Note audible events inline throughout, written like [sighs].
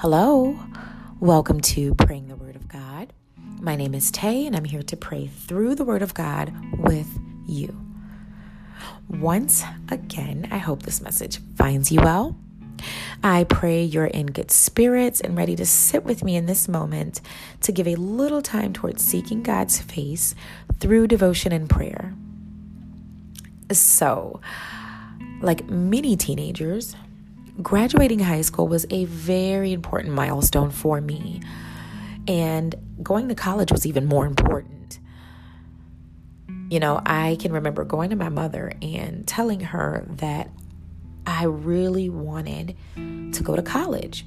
Hello, welcome to Praying the Word of God. My name is Tay, and I'm here to pray through the Word of God with you. Once again, I hope this message finds you well. I pray you're in good spirits and ready to sit with me in this moment to give a little time towards seeking God's face through devotion and prayer. So, like many teenagers, graduating high school was a very important milestone for me. And going to college was even more important. You know, I can remember going to my mother and telling her that I really wanted to go to college.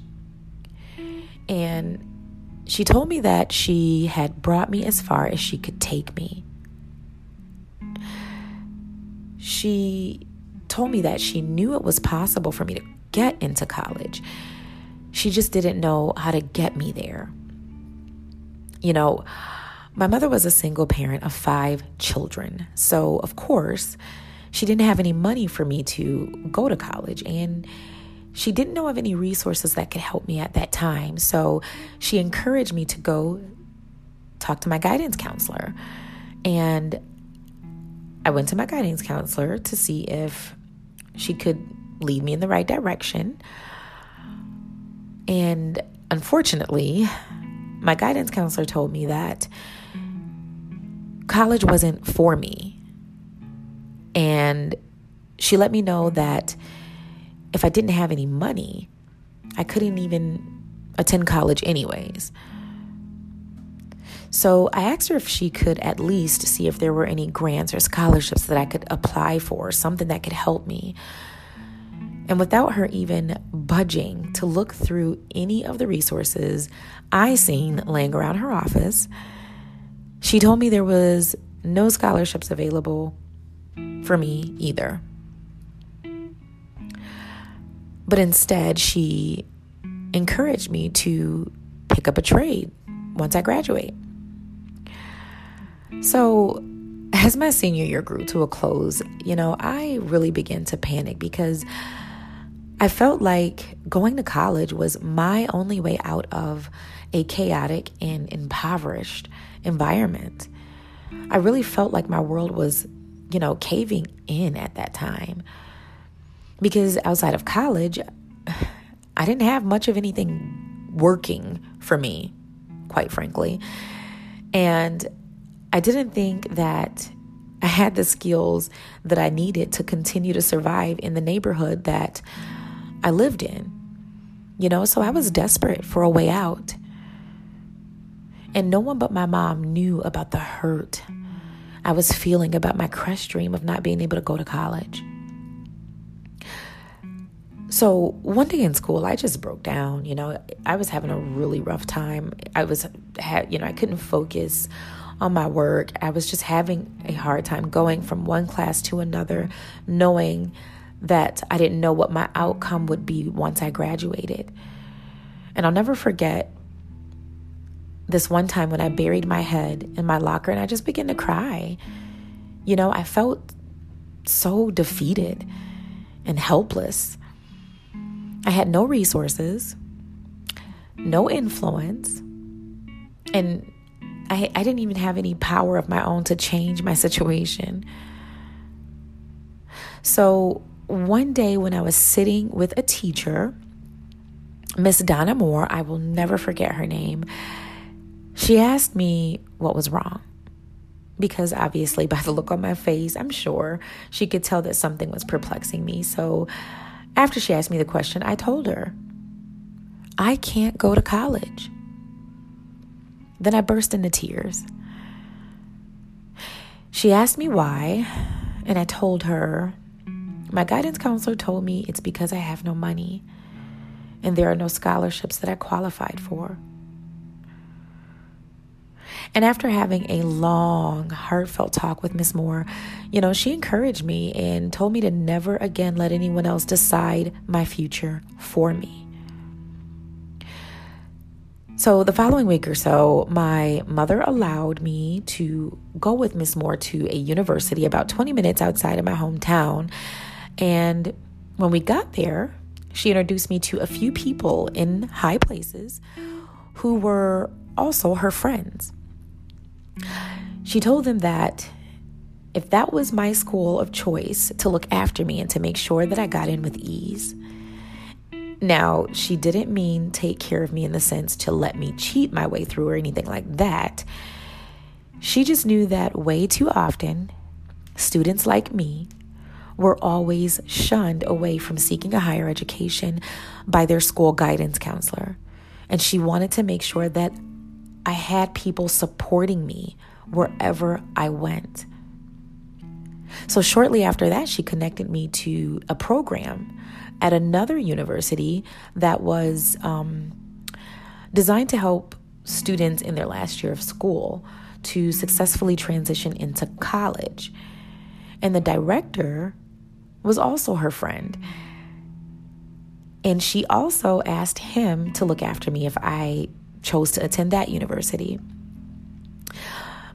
And she told me that she had brought me as far as she could take me. She told me that she knew it was possible for me to get into college. She just didn't know how to get me there. You know, my mother was a single parent of five children. So, of course, she didn't have any money for me to go to college. And she didn't know of any resources that could help me at that time. So, she encouraged me to go talk to my guidance counselor. And I went to my guidance counselor to see if she could lead me in the right direction. And unfortunately, my guidance counselor told me that college wasn't for me. And she let me know that if I didn't have any money, I couldn't even attend college, anyways. So I asked her if she could at least see if there were any grants or scholarships that I could apply for, something that could help me. And without her even budging to look through any of the resources I seen laying around her office, she told me there was no scholarships available for me either. But instead, she encouraged me to pick up a trade once I graduate. So, as my senior year grew to a close, you know, I really began to panic because I felt like going to college was my only way out of a chaotic and impoverished environment. I really felt like my world was, you know, caving in at that time. Because outside of college, [sighs] I didn't have much of anything working for me, quite frankly. And I didn't think that I had the skills that I needed to continue to survive in the neighborhood that I lived in. You know, so I was desperate for a way out. And no one but my mom knew about the hurt I was feeling about my crush dream of not being able to go to college. So one day in school, I just broke down. You know, I was having a really rough time. I was, you know, I couldn't focus on my work. I was just having a hard time going from one class to another, knowing that I didn't know what my outcome would be once I graduated. And I'll never forget this one time when I buried my head in my locker and I just began to cry. You know, I felt so defeated and helpless. I had no resources, no influence, and I, I didn't even have any power of my own to change my situation. So one day when I was sitting with a teacher, Miss Donna Moore, I will never forget her name, she asked me what was wrong. Because obviously, [laughs] by the look on my face, I'm sure she could tell that something was perplexing me. So, after she asked me the question, I told her, I can't go to college. Then I burst into tears. She asked me why, and I told her my guidance counselor told me it's because I have no money and there are no scholarships that I qualified for. And after having a long, heartfelt talk with Miss Moore, you know, she encouraged me and told me to never again let anyone else decide my future for me. So, the following week or so, my mother allowed me to go with Miss Moore to a university about 20 minutes outside of my hometown and when we got there, she introduced me to a few people in high places who were also her friends. She told them that if that was my school of choice to look after me and to make sure that I got in with ease, now, she didn't mean take care of me in the sense to let me cheat my way through or anything like that. She just knew that way too often, students like me were always shunned away from seeking a higher education by their school guidance counselor. And she wanted to make sure that I had people supporting me wherever I went. So, shortly after that, she connected me to a program at another university that was um, designed to help students in their last year of school to successfully transition into college. And the director was also her friend. And she also asked him to look after me if I chose to attend that university.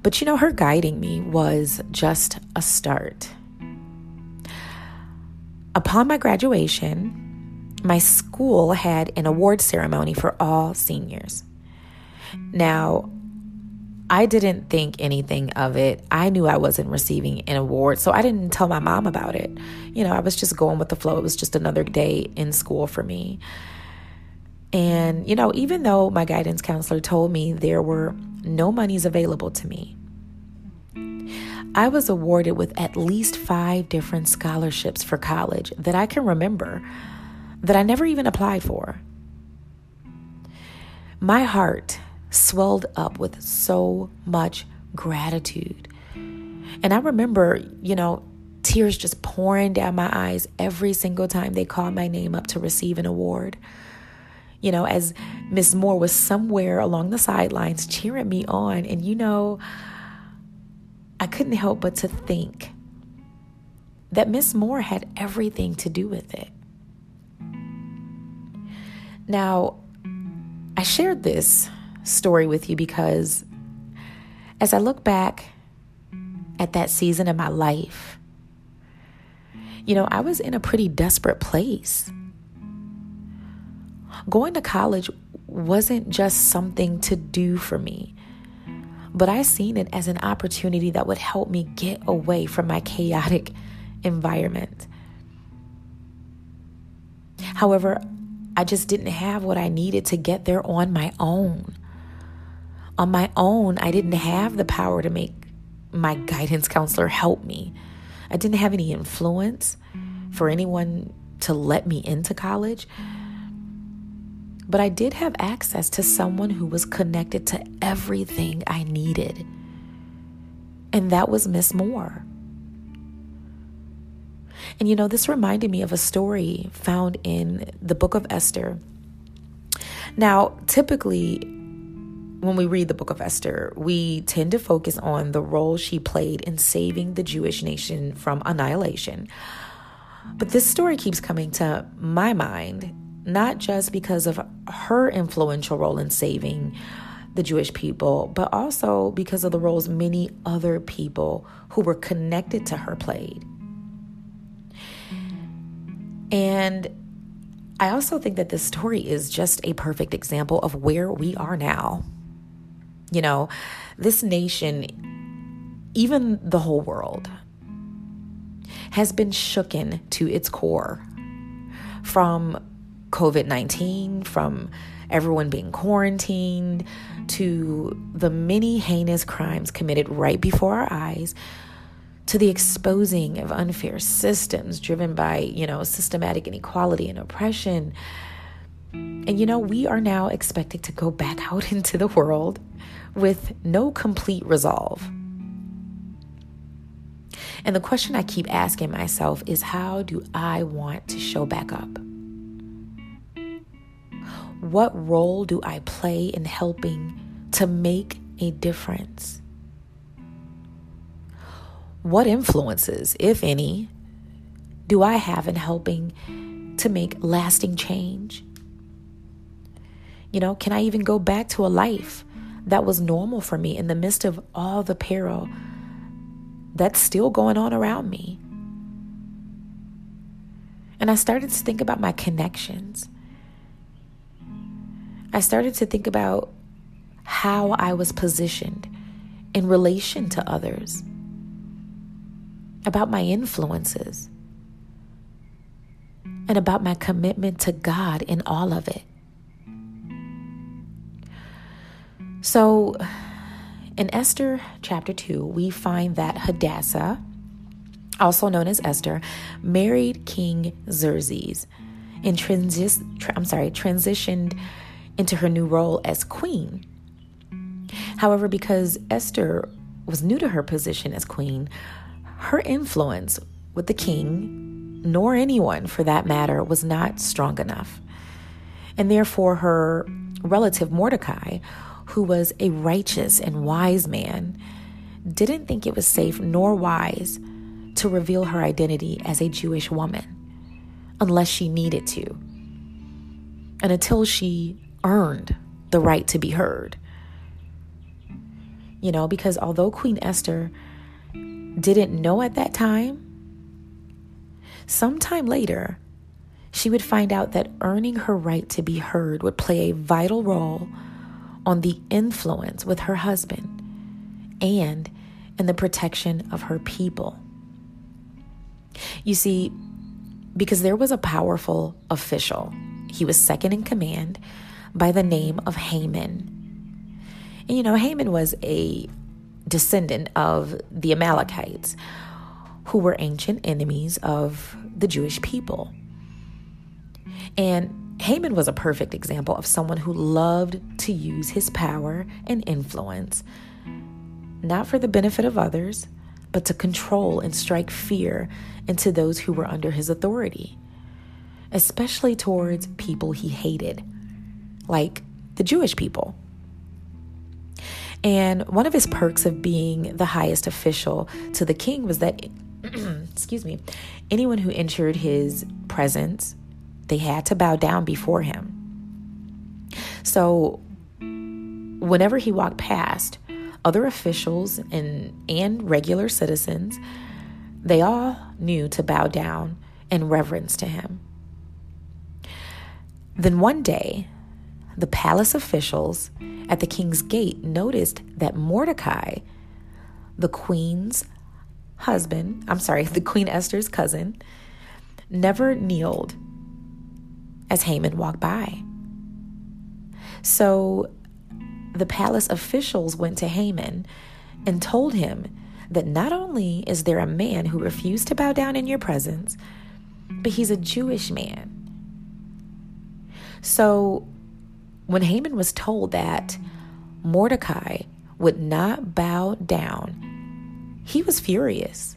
But you know, her guiding me was just a start. Upon my graduation, my school had an award ceremony for all seniors. Now, I didn't think anything of it. I knew I wasn't receiving an award, so I didn't tell my mom about it. You know, I was just going with the flow. It was just another day in school for me. And, you know, even though my guidance counselor told me there were no monies available to me, I was awarded with at least five different scholarships for college that I can remember that I never even applied for. My heart swelled up with so much gratitude. And I remember, you know, tears just pouring down my eyes every single time they called my name up to receive an award. You know, as Miss Moore was somewhere along the sidelines cheering me on. And, you know, I couldn't help but to think that Miss Moore had everything to do with it. Now, I shared this story with you because as I look back at that season of my life, you know, I was in a pretty desperate place. Going to college wasn't just something to do for me but I seen it as an opportunity that would help me get away from my chaotic environment. However, I just didn't have what I needed to get there on my own. On my own, I didn't have the power to make my guidance counselor help me. I didn't have any influence for anyone to let me into college. But I did have access to someone who was connected to everything I needed. And that was Miss Moore. And you know, this reminded me of a story found in the book of Esther. Now, typically, when we read the book of Esther, we tend to focus on the role she played in saving the Jewish nation from annihilation. But this story keeps coming to my mind not just because of her influential role in saving the Jewish people, but also because of the roles many other people who were connected to her played. And I also think that this story is just a perfect example of where we are now. You know, this nation, even the whole world, has been shooken to its core from COVID 19, from everyone being quarantined to the many heinous crimes committed right before our eyes to the exposing of unfair systems driven by, you know, systematic inequality and oppression. And, you know, we are now expected to go back [laughs] out into the world with no complete resolve. And the question I keep asking myself is how do I want to show back up? What role do I play in helping to make a difference? What influences, if any, do I have in helping to make lasting change? You know, can I even go back to a life that was normal for me in the midst of all the peril that's still going on around me? And I started to think about my connections. I started to think about how I was positioned in relation to others, about my influences, and about my commitment to God in all of it. So, in Esther chapter 2, we find that Hadassah, also known as Esther, married King Xerxes and transis- tra- I'm sorry, transitioned into her new role as queen. However, because Esther was new to her position as queen, her influence with the king, nor anyone for that matter, was not strong enough. And therefore, her relative Mordecai, who was a righteous and wise man, didn't think it was safe nor wise to reveal her identity as a Jewish woman unless she needed to. And until she earned the right to be heard. You know, because although Queen Esther didn't know at that time, sometime later, she would find out that earning her right to be heard would play a vital role on the influence with her husband and in the protection of her people. You see, because there was a powerful official, he was second in command by the name of Haman. And you know, Haman was a descendant of the Amalekites, who were ancient enemies of the Jewish people. And Haman was a perfect example of someone who loved to use his power and influence, not for the benefit of others, but to control and strike fear into those who were under his authority, especially towards people he hated like the Jewish people. And one of his perks of being the highest official to the king was that, [clears throat] excuse me, anyone who entered his presence, they had to bow down before him. So, whenever he walked past, other officials and, and regular citizens, they all knew to bow down in reverence to him. Then one day, the palace officials at the king's gate noticed that Mordecai, the queen's husband, I'm sorry, [laughs] the Queen Esther's cousin, never kneeled as Haman walked by. So the palace officials went to Haman and told him that not only is there a man who refused to bow down in your presence, but he's a Jewish man. So when Haman was told that Mordecai would not bow down, he was furious.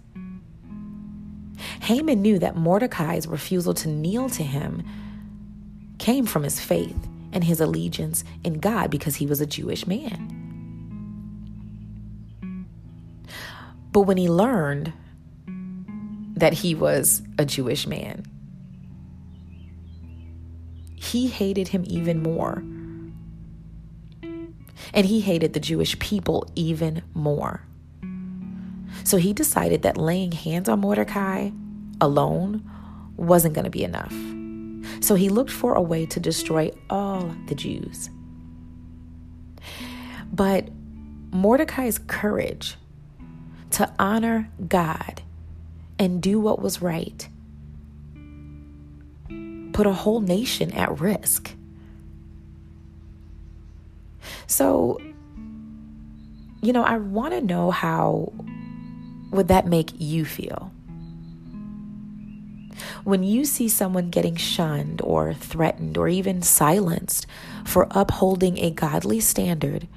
Haman knew that Mordecai's refusal to kneel to him came from his faith and his allegiance in God because he was a Jewish man. But when he learned that he was a Jewish man, he hated him even more and he hated the Jewish people even more. So he decided that laying hands on Mordecai alone wasn't going to be enough. So he looked for a way to destroy all the Jews. But Mordecai's courage to honor God and do what was right put a whole nation at risk. So, you know, I want to know how would that make you feel? When you see someone getting shunned or threatened or even silenced for upholding a godly standard,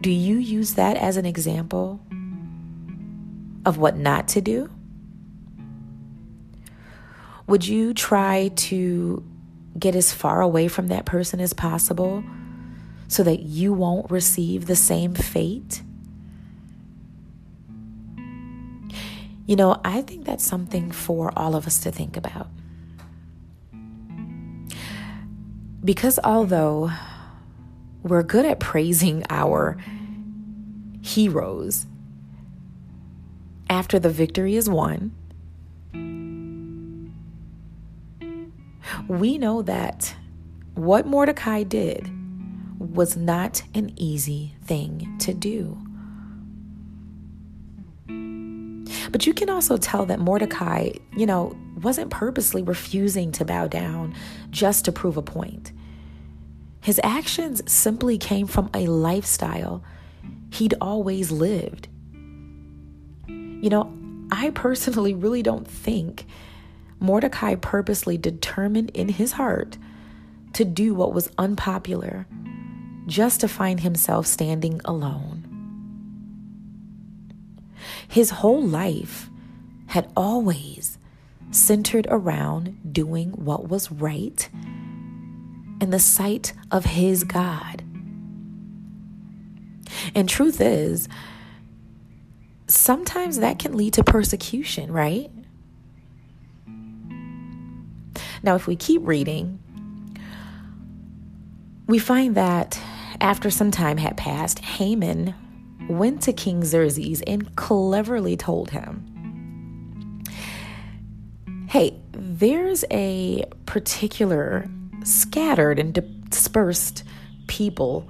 do you use that as an example of what not to do? Would you try to get as far away from that person as possible so that you won't receive the same fate? You know, I think that's something for all of us to think about. Because although we're good at praising our heroes after the victory is won, we know that what Mordecai did was not an easy thing to do. But you can also tell that Mordecai, you know, wasn't purposely refusing to bow down just to prove a point. His actions simply came from a lifestyle he'd always lived. You know, I personally really don't think Mordecai purposely determined in his heart to do what was unpopular just to find himself standing alone. His whole life had always centered around doing what was right in the sight of his God. And truth is, sometimes that can lead to persecution, right? Now, if we keep reading, we find that after some time had passed, Haman went to King Xerxes and cleverly told him, Hey, there's a particular scattered and dispersed people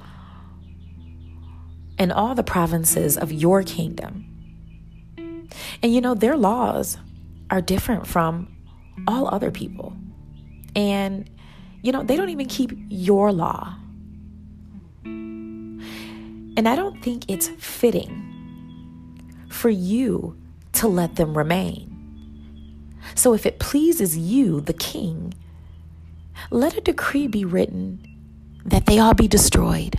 in all the provinces of your kingdom. And you know, their laws are different from all other people. And, you know, they don't even keep your law. And I don't think it's fitting for you to let them remain. So if it pleases you, the king, let a decree be written that they all be destroyed.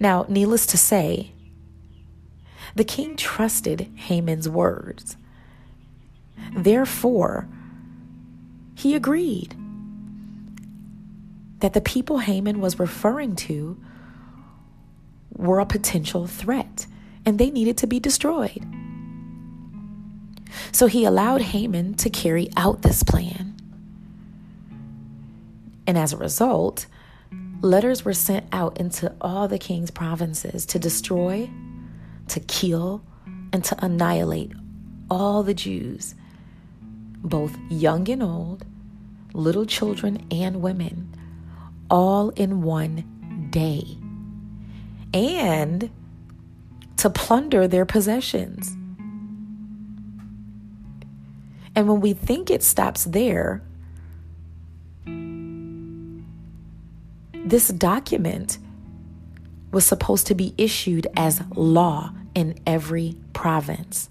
Now, needless to say, the king trusted Haman's words. Therefore, he agreed that the people Haman was referring to were a potential threat and they needed to be destroyed. So he allowed Haman to carry out this plan. And as a result, letters were sent out into all the king's provinces to destroy, to kill, and to annihilate all the Jews, both young and old, little children and women all in one day and to plunder their possessions. And when we think it stops there, this document was supposed to be issued as law in every province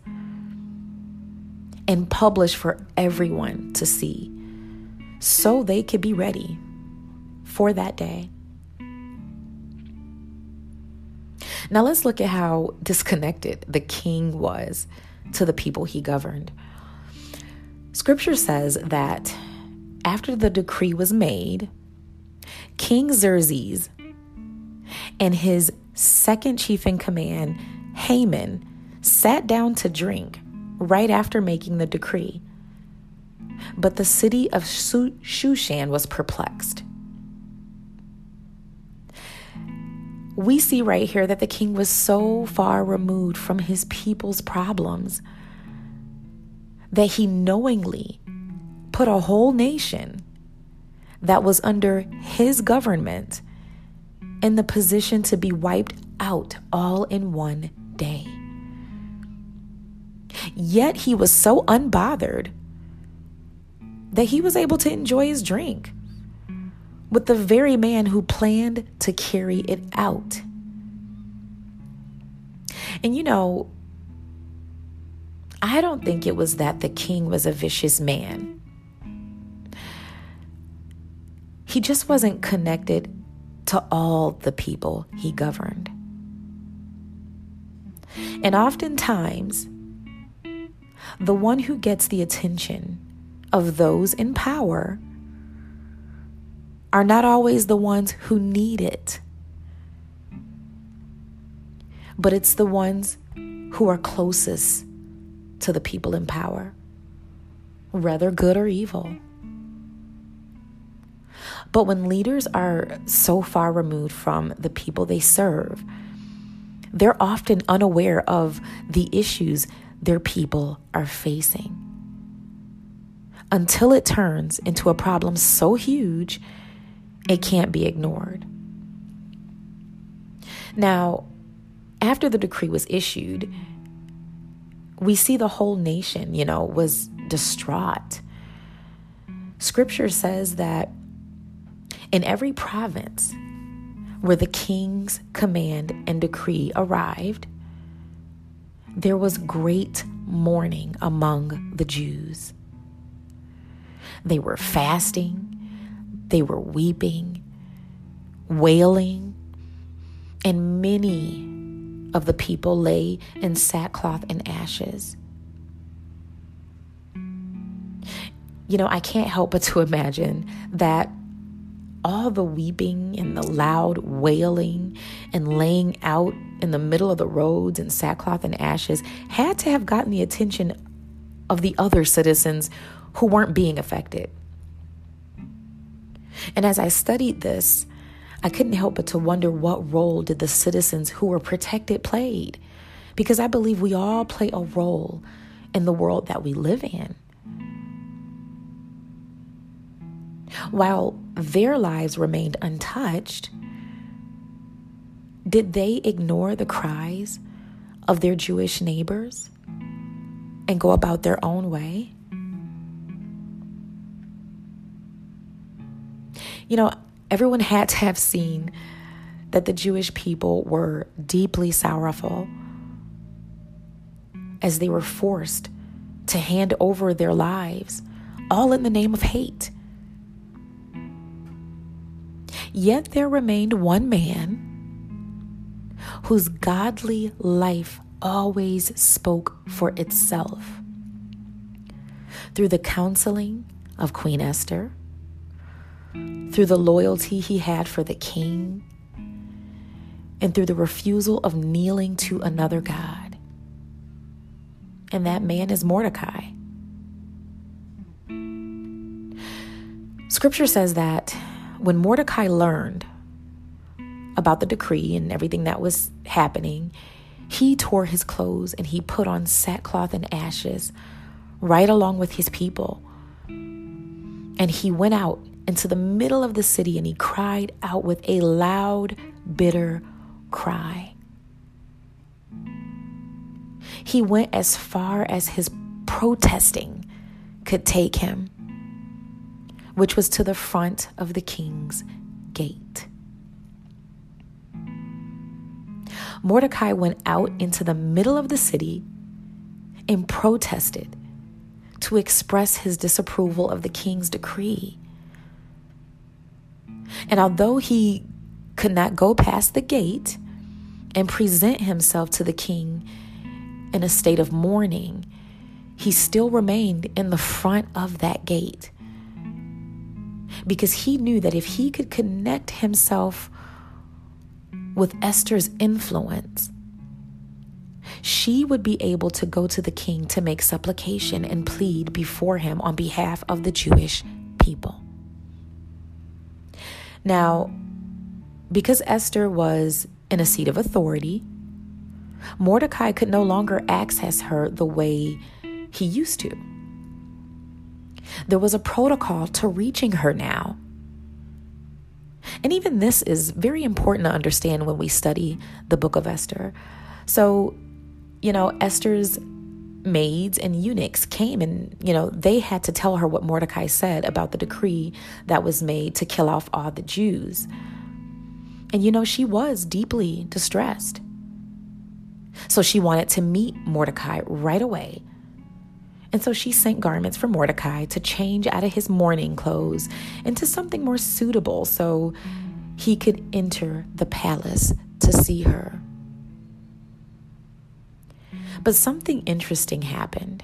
and published for everyone to see so they could be ready for that day. Now let's look at how disconnected the king was to the people he governed. Scripture says that after the decree was made, King Xerxes and his second chief in command, Haman, sat down to drink right after making the decree. But the city of Shushan was perplexed. We see right here that the king was so far removed from his people's problems that he knowingly put a whole nation that was under his government in the position to be wiped out all in one day. Yet he was so unbothered that he was able to enjoy his drink with the very man who planned to carry it out. And you know, I don't think it was that the king was a vicious man. He just wasn't connected to all the people he governed. And oftentimes, the one who gets the attention of those in power are not always the ones who need it, but it's the ones who are closest to the people in power, whether good or evil. But when leaders are so far removed from the people they serve, they're often unaware of the issues their people are facing. until it turns into a problem so huge it can't be ignored. Now, after the decree was issued, we see the whole nation, you know, was distraught. Scripture says that in every province where the king's command and decree arrived, there was great mourning among the Jews. They were fasting, they were weeping, wailing, and many of the people lay in sackcloth and ashes. You know, I can't help but to imagine that all the weeping and the loud wailing and laying out in the middle of the roads in sackcloth and ashes had to have gotten the attention of the other citizens who weren't being affected. And as I studied this, I couldn't help but to wonder what role did the citizens who were protected played? Because I believe we all play a role in the world that we live in. While their lives remained untouched, did they ignore the cries of their Jewish neighbors and go about their own way? You know, Everyone had to have seen that the Jewish people were deeply sorrowful as they were forced to hand over their lives, all in the name of hate. Yet there remained one man whose godly life always spoke for itself. Through the counseling of Queen Esther, through the loyalty he had for the king, and through the refusal of kneeling to another God. And that man is Mordecai. Scripture says that when Mordecai learned about the decree and everything that was happening, he tore his clothes and he put on sackcloth and ashes right along with his people. And he went out into the middle of the city and he cried out with a loud, bitter cry. He went as far as his protesting could take him, which was to the front of the king's gate. Mordecai went out into the middle of the city and protested to express his disapproval of the king's decree. And although he could not go past the gate and present himself to the king in a state of mourning, he still remained in the front of that gate because he knew that if he could connect himself with Esther's influence, she would be able to go to the king to make supplication and plead before him on behalf of the Jewish people. Now, because Esther was in a seat of authority, Mordecai could no longer access her the way he used to. There was a protocol to reaching her now. And even this is very important to understand when we study the book of Esther. So, you know, Esther's maids and eunuchs came and, you know, they had to tell her what Mordecai said about the decree that was made to kill off all the Jews. And, you know, she was deeply distressed. So she wanted to meet Mordecai right away. And so she sent garments for Mordecai to change out of his mourning clothes into something more suitable so he could enter the palace to see her. But something interesting happened.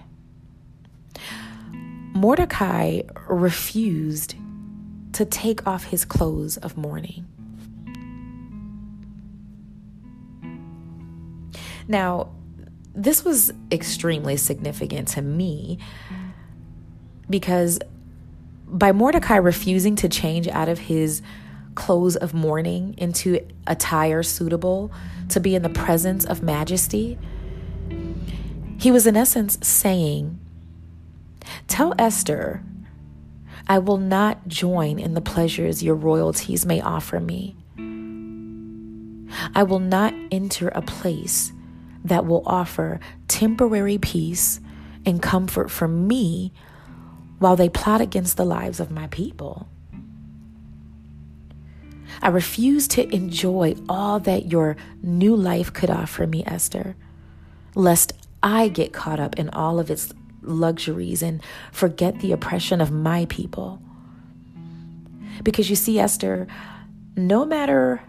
Mordecai refused to take off his clothes of mourning. Now, this was extremely significant to me because by Mordecai refusing to change out of his clothes of mourning into attire suitable to be in the presence of majesty, he was, in essence, saying, Tell Esther I will not join in the pleasures your royalties may offer me. I will not enter a place that will offer temporary peace and comfort for me while they plot against the lives of my people. I refuse to enjoy all that your new life could offer me, Esther, lest I get caught up in all of its luxuries and forget the oppression of my people. Because you see, Esther, no matter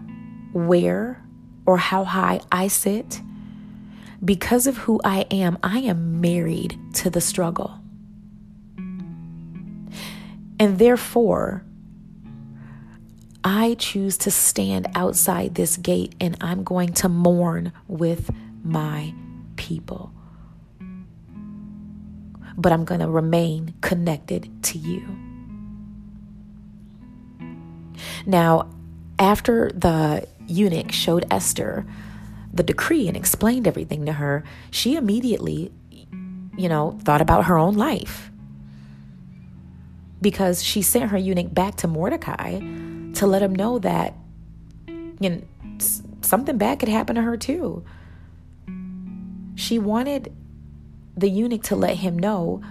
where or how high I sit, because of who I am, I am married to the struggle. And therefore, I choose to stand outside this gate and I'm going to mourn with my people. But I'm going to remain connected to you. Now, after the eunuch showed Esther the decree and explained everything to her, she immediately, you know, thought about her own life. Because she sent her eunuch back to Mordecai to let him know that you know something bad could happen to her too. She wanted the eunuch to let him know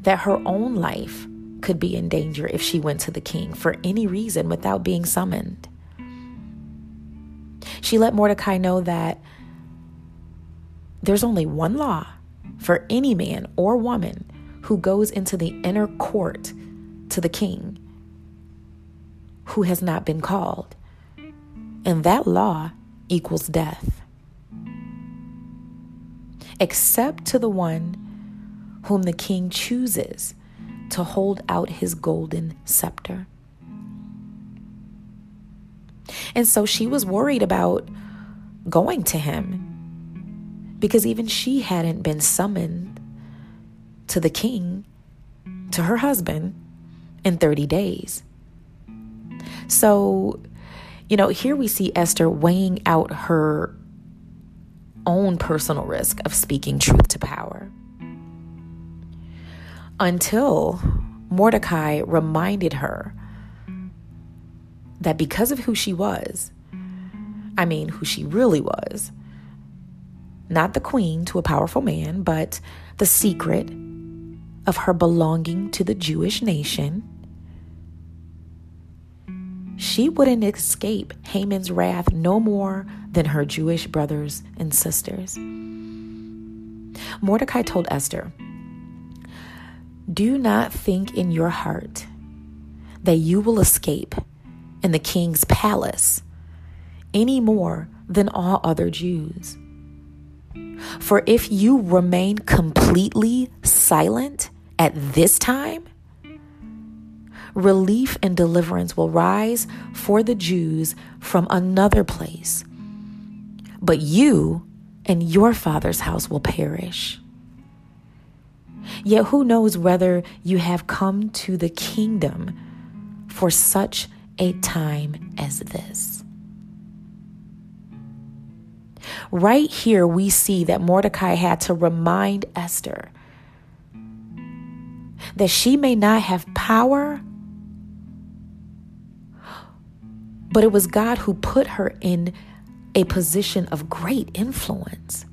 that her own life could be in danger if she went to the king for any reason without being summoned. She let Mordecai know that there's only one law for any man or woman who goes into the inner court to the king who has not been called. And that law equals death. Except to the one whom the king chooses to hold out his golden scepter. And so she was worried about going to him because even she hadn't been summoned to the king, to her husband, in 30 days. So, you know, here we see Esther weighing out her own personal risk of speaking truth to power. Until Mordecai reminded her that because of who she was, I mean, who she really was, not the queen to a powerful man, but the secret of her belonging to the Jewish nation, she wouldn't escape Haman's wrath no more than her Jewish brothers and sisters. Mordecai told Esther, Do not think in your heart that you will escape in the king's palace any more than all other Jews. For if you remain completely silent at this time, relief and deliverance will rise for the Jews from another place. But you and your father's house will perish. Yet who knows whether you have come to the kingdom for such a time as this? Right here, we see that Mordecai had to remind Esther that she may not have power But it was God who put her in a position of great influence.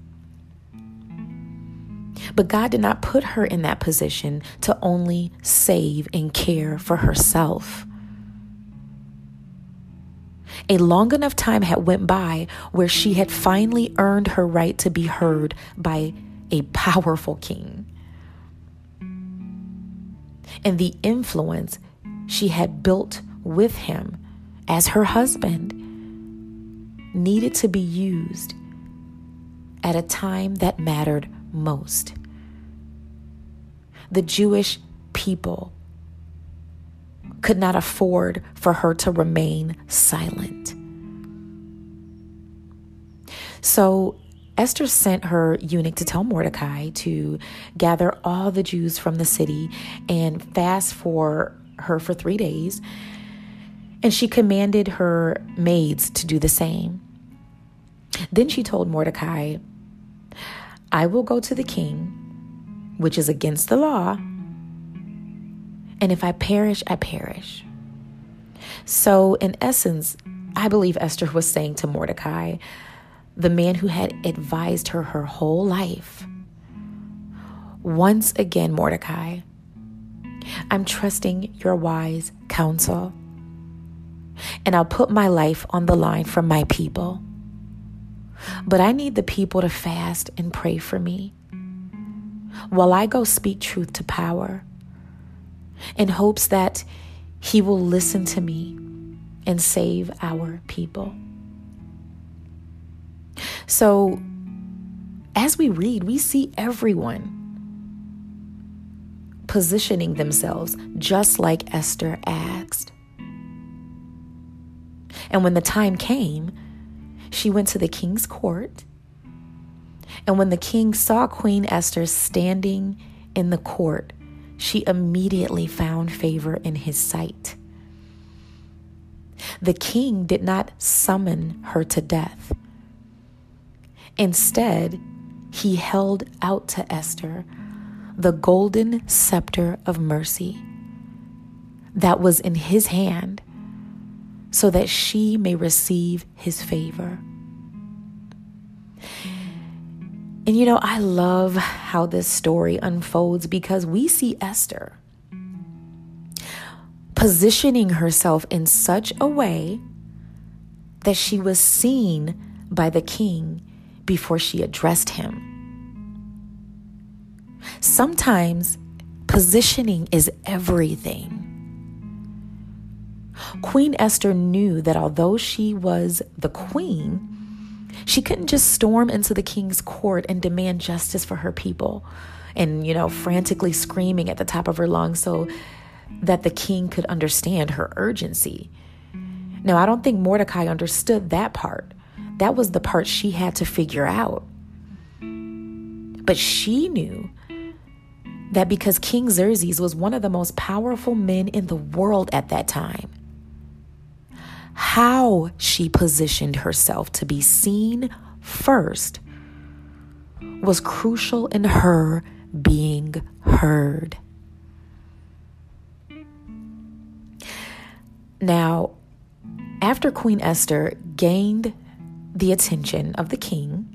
But God did not put her in that position to only save and care for herself. A long enough time had went by where she had finally earned her right to be heard by a powerful king. And the influence she had built with him as her husband needed to be used at a time that mattered most. The Jewish people could not afford for her to remain silent. So Esther sent her eunuch to tell Mordecai to gather all the Jews from the city and fast for her for three days and she commanded her maids to do the same. Then she told Mordecai, I will go to the king, which is against the law, And if I perish, I perish. So, in essence, I believe Esther was saying to Mordecai, the man who had advised her her whole life, once again, Mordecai, I'm trusting your wise counsel, and I'll put my life on the line for my people. But I need the people to fast and pray for me while I go speak truth to power in hopes that he will listen to me and save our people. So, as we read, we see everyone positioning themselves just like Esther asked. And when the time came, she went to the king's court. And when the king saw Queen Esther standing in the court, she immediately found favor in his sight. The king did not summon her to death. Instead, he held out to Esther the golden scepter of mercy that was in his hand so that she may receive his favor. And you know, I love how this story unfolds because we see Esther positioning herself in such a way that she was seen by the king before she addressed him. Sometimes positioning is everything. Queen Esther knew that although she was the queen, she couldn't just storm into the king's court and demand justice for her people and, you know, frantically screaming at the top of her lungs so that the king could understand her urgency. Now, I don't think Mordecai understood that part. That was the part she had to figure out. But she knew that because King Xerxes was one of the most powerful men in the world at that time, how she positioned herself to be seen first was crucial in her being heard. Now, after Queen Esther gained the attention of the king,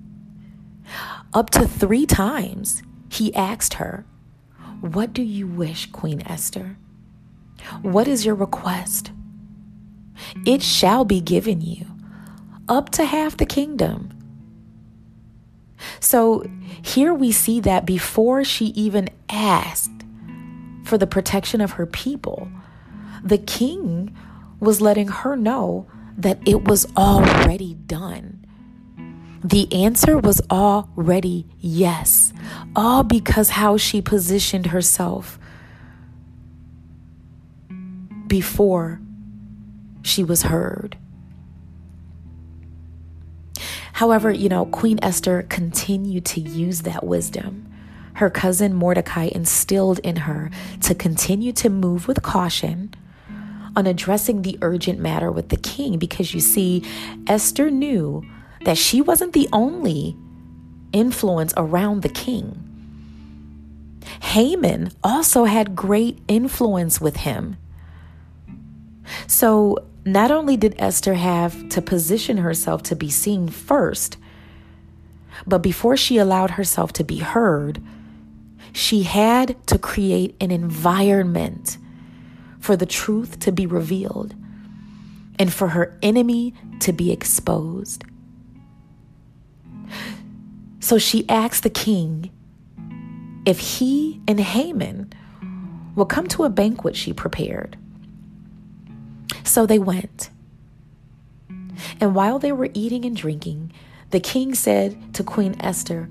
up to three times he asked her, What do you wish, Queen Esther? What is your request? It shall be given you up to half the kingdom. So here we see that before she even asked for the protection of her people, the king was letting her know that it was already done. The answer was already yes, all because how she positioned herself before she was heard. However, you know, Queen Esther continued to use that wisdom. Her cousin Mordecai instilled in her to continue to move with caution on addressing the urgent matter with the king because you see, Esther knew that she wasn't the only influence around the king. Haman also had great influence with him. So not only did Esther have to position herself to be seen first, but before she allowed herself to be heard, she had to create an environment for the truth to be revealed and for her enemy to be exposed. So she asked the king if he and Haman would come to a banquet she prepared. So they went. And while they were eating and drinking, the king said to Queen Esther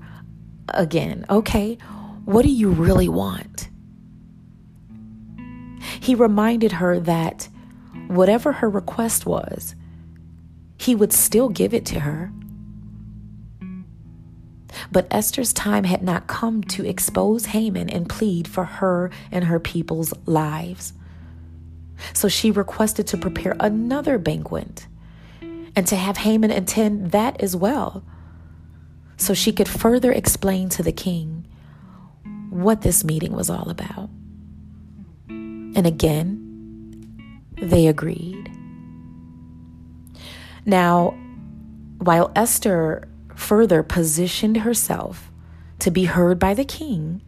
again, Okay, what do you really want? He reminded her that whatever her request was, he would still give it to her. But Esther's time had not come to expose Haman and plead for her and her people's lives. So she requested to prepare another banquet and to have Haman attend that as well, so she could further explain to the king what this meeting was all about. And again, they agreed. Now, while Esther further positioned herself to be heard by the king,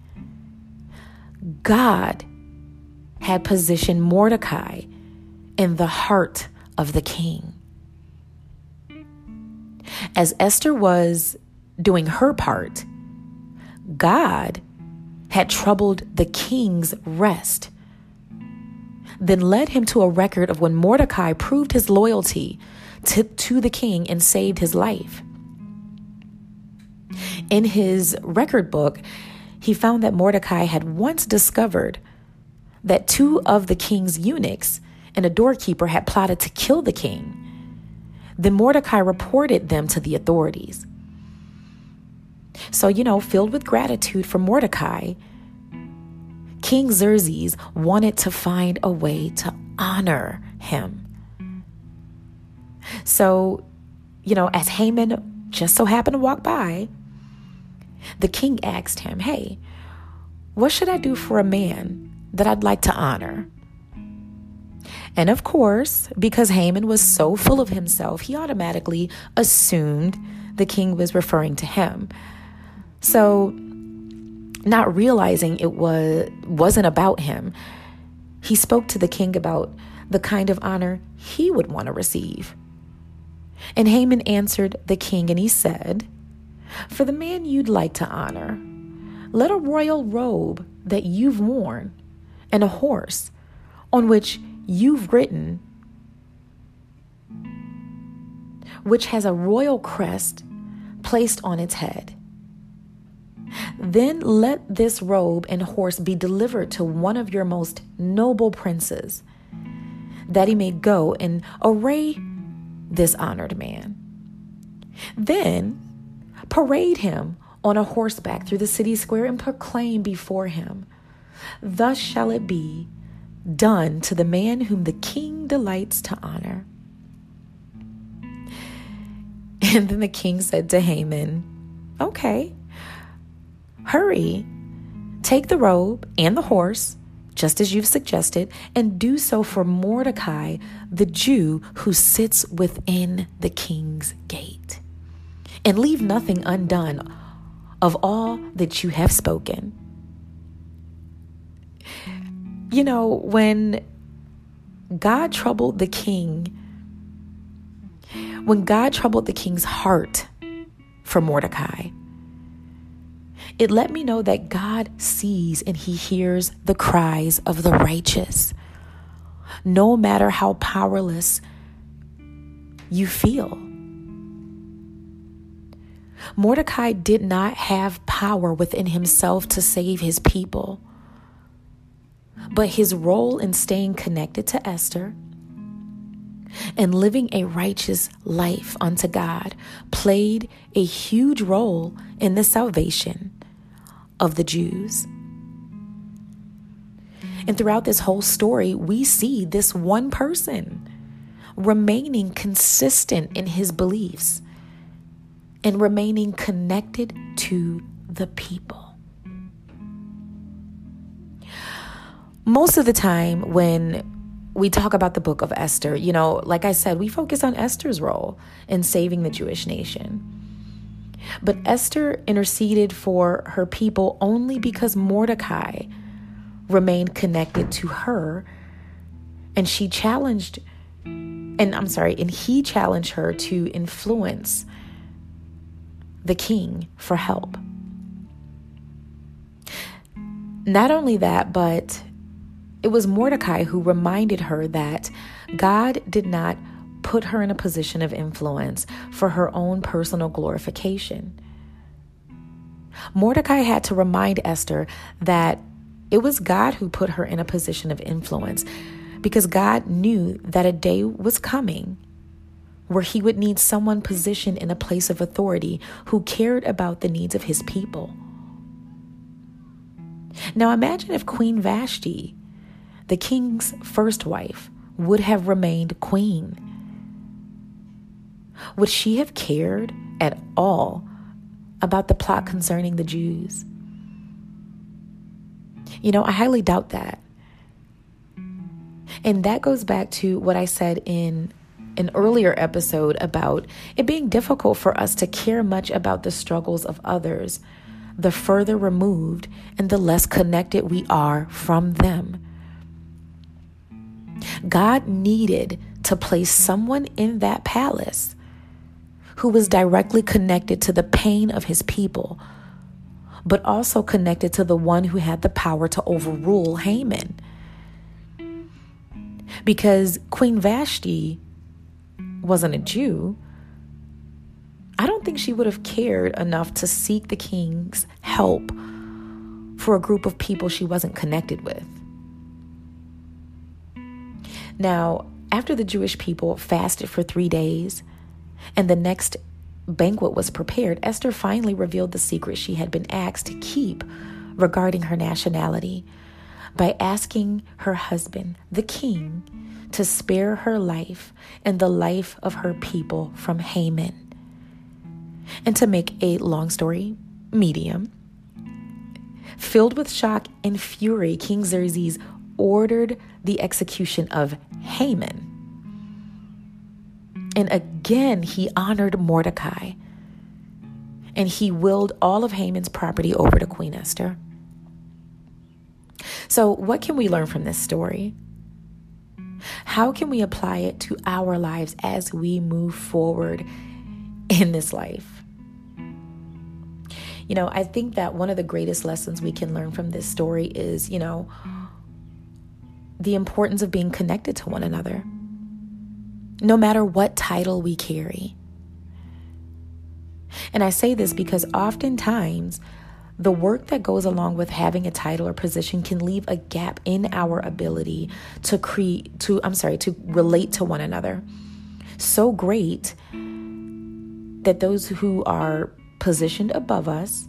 God had positioned Mordecai in the heart of the king. As Esther was doing her part, God had troubled the king's rest, then led him to a record of when Mordecai proved his loyalty to, to the king and saved his life. In his record book, he found that Mordecai had once discovered that two of the king's eunuchs and a doorkeeper had plotted to kill the king. Then Mordecai reported them to the authorities. So, you know, filled with gratitude for Mordecai, King Xerxes wanted to find a way to honor him. So, you know, as Haman just so happened to walk by, the king asked him, Hey, what should I do for a man that I'd like to honor? And of course, because Haman was so full of himself, he automatically assumed the king was referring to him. So, not realizing it was wasn't about him, he spoke to the king about the kind of honor he would want to receive. And Haman answered the king and he said, For the man you'd like to honor, let a royal robe that you've worn and a horse on which you've ridden, which has a royal crest placed on its head. Then let this robe and horse be delivered to one of your most noble princes, that he may go and array this honored man. Then parade him on a horseback through the city square and proclaim before him, Thus shall it be done to the man whom the king delights to honor. [laughs] And then the king said to Haman, Okay, hurry, take the robe and the horse, just as you've suggested, and do so for Mordecai, the Jew who sits within the king's gate. And leave nothing undone of all that you have spoken. You know, when God troubled the king, when God troubled the king's heart for Mordecai, it let me know that God sees and he hears the cries of the righteous. No matter how powerless you feel. Mordecai did not have power within himself to save his people. But his role in staying connected to Esther and living a righteous life unto God played a huge role in the salvation of the Jews. And throughout this whole story, we see this one person remaining consistent in his beliefs and remaining connected to the people. Most of the time when we talk about the book of Esther, you know, like I said, we focus on Esther's role in saving the Jewish nation. But Esther interceded for her people only because Mordecai remained connected to her and she challenged and I'm sorry, and he challenged her to influence the king for help. Not only that, but it was Mordecai who reminded her that God did not put her in a position of influence for her own personal glorification. Mordecai had to remind Esther that it was God who put her in a position of influence because God knew that a day was coming where he would need someone positioned in a place of authority who cared about the needs of his people. Now imagine if Queen Vashti the king's first wife would have remained queen. Would she have cared at all about the plot concerning the Jews? You know, I highly doubt that. And that goes back to what I said in an earlier episode about it being difficult for us to care much about the struggles of others the further removed and the less connected we are from them. God needed to place someone in that palace who was directly connected to the pain of his people, but also connected to the one who had the power to overrule Haman. Because Queen Vashti wasn't a Jew, I don't think she would have cared enough to seek the king's help for a group of people she wasn't connected with. Now, after the Jewish people fasted for three days and the next banquet was prepared, Esther finally revealed the secret she had been asked to keep regarding her nationality by asking her husband, the king, to spare her life and the life of her people from Haman. And to make a long story medium, filled with shock and fury, King Xerxes ordered the execution of Haman. And again, he honored Mordecai and he willed all of Haman's property over to Queen Esther. So, what can we learn from this story? How can we apply it to our lives as we move forward in this life? You know, I think that one of the greatest lessons we can learn from this story is, you know, the importance of being connected to one another, no matter what title we carry. And I say this because oftentimes the work that goes along with having a title or position can leave a gap in our ability to create to I'm sorry to relate to one another so great that those who are positioned above us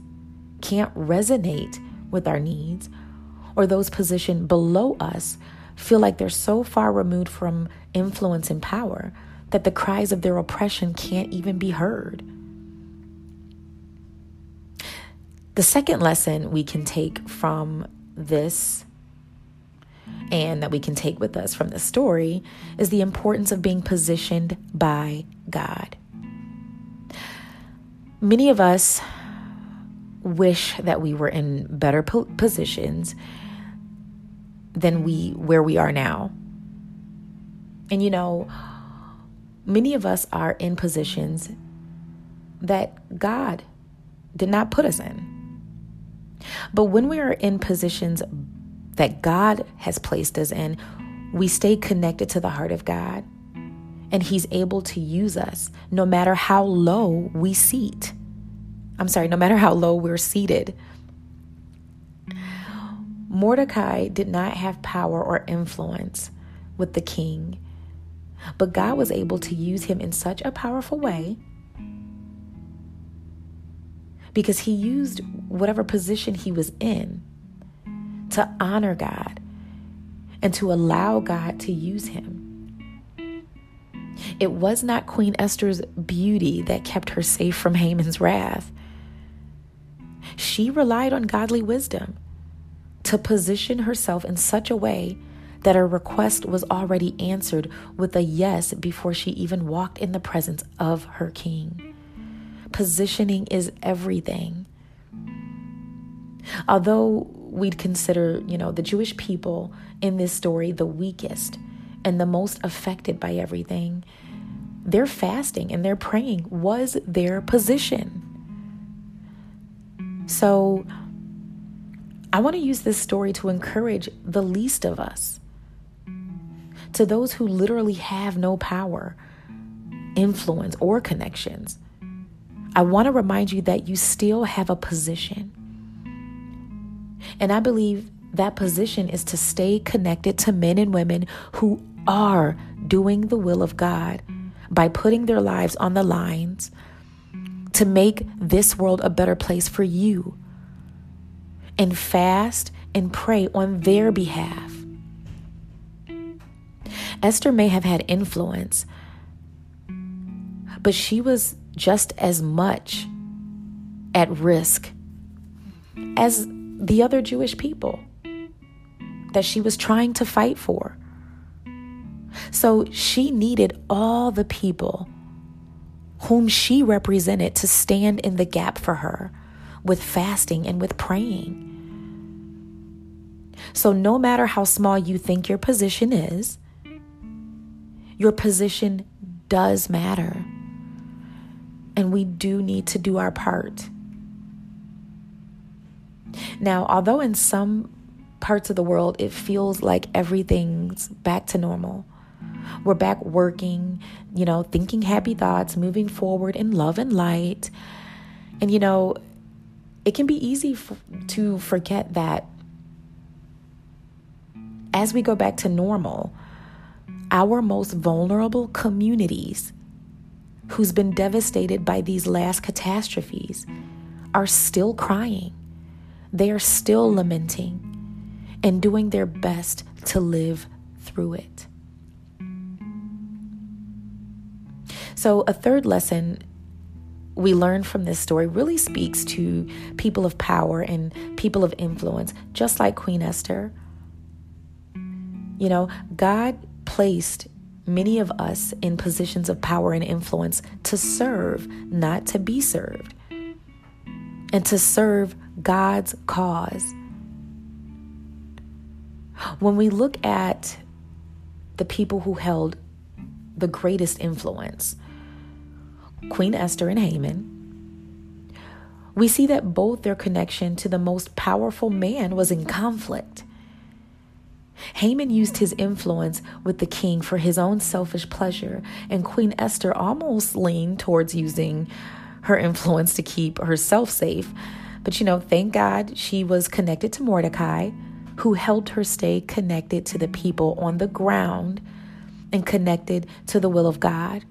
can't resonate with our needs, or those positioned below us feel like they're so far removed from influence and power that the cries of their oppression can't even be heard. The second lesson we can take from this and that we can take with us from the story is the importance of being positioned by God. Many of us wish that we were in better po- positions than we where we are now. And you know, many of us are in positions that God did not put us in. But when we are in positions that God has placed us in, we stay connected to the heart of God and He's able to use us no matter how low we seat. I'm sorry, no matter how low we're seated. Mordecai did not have power or influence with the king, but God was able to use him in such a powerful way because he used whatever position he was in to honor God and to allow God to use him. It was not Queen Esther's beauty that kept her safe from Haman's wrath. She relied on godly wisdom to position herself in such a way that her request was already answered with a yes before she even walked in the presence of her king. Positioning is everything. Although we'd consider, you know, the Jewish people in this story the weakest and the most affected by everything, their fasting and their praying was their position. So, I want to use this story to encourage the least of us, to those who literally have no power, influence, or connections. I want to remind you that you still have a position. And I believe that position is to stay connected to men and women who are doing the will of God by putting their lives on the lines to make this world a better place for you and fast and pray on their behalf. Esther may have had influence, but she was just as much at risk as the other Jewish people that she was trying to fight for. So she needed all the people whom she represented to stand in the gap for her with fasting and with praying. So, no matter how small you think your position is, your position does matter. And we do need to do our part. Now, although in some parts of the world it feels like everything's back to normal, we're back working, you know, thinking happy thoughts, moving forward in love and light. And, you know, it can be easy f- to forget that as we go back to normal, our most vulnerable communities who's been devastated by these last catastrophes are still crying. They are still lamenting and doing their best to live through it. So, a third lesson we learn from this story really speaks to people of power and people of influence, just like Queen Esther. You know, God placed many of us in positions of power and influence to serve, not to be served, and to serve God's cause. When we look at the people who held the greatest influence, Queen Esther and Haman, we see that both their connection to the most powerful man was in conflict. Haman used his influence with the king for his own selfish pleasure, and Queen Esther almost leaned towards using her influence to keep herself safe. But you know, thank God she was connected to Mordecai, who helped her stay connected to the people on the ground and connected to the will of God.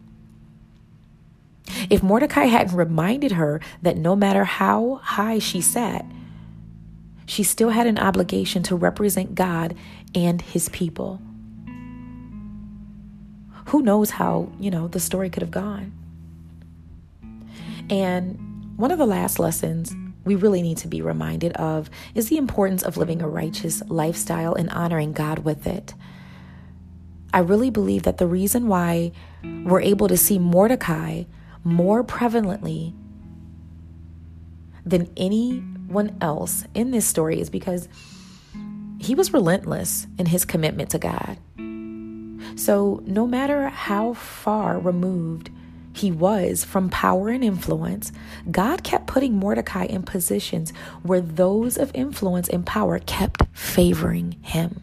If Mordecai hadn't reminded her that no matter how high she sat, she still had an obligation to represent God and his people. Who knows how, you know, the story could have gone. And one of the last lessons we really need to be reminded of is the importance of living a righteous lifestyle and honoring God with it. I really believe that the reason why we're able to see Mordecai more prevalently than anyone else in this story is because he was relentless in his commitment to God. So, no matter how far removed he was from power and influence, God kept putting Mordecai in positions where those of influence and power kept favoring him.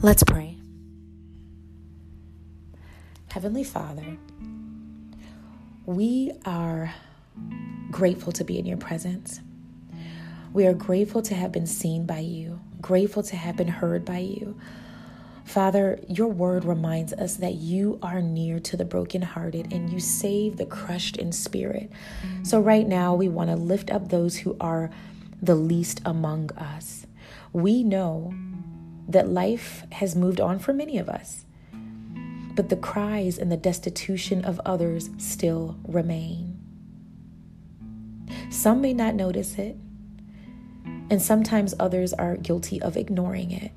Let's pray. Heavenly Father, we are grateful to be in your presence. We are grateful to have been seen by you, grateful to have been heard by you. Father, your word reminds us that you are near to the brokenhearted and you save the crushed in spirit. So, right now, we want to lift up those who are the least among us. We know that life has moved on for many of us, but the cries and the destitution of others still remain. Some may not notice it, and sometimes others are guilty of ignoring it.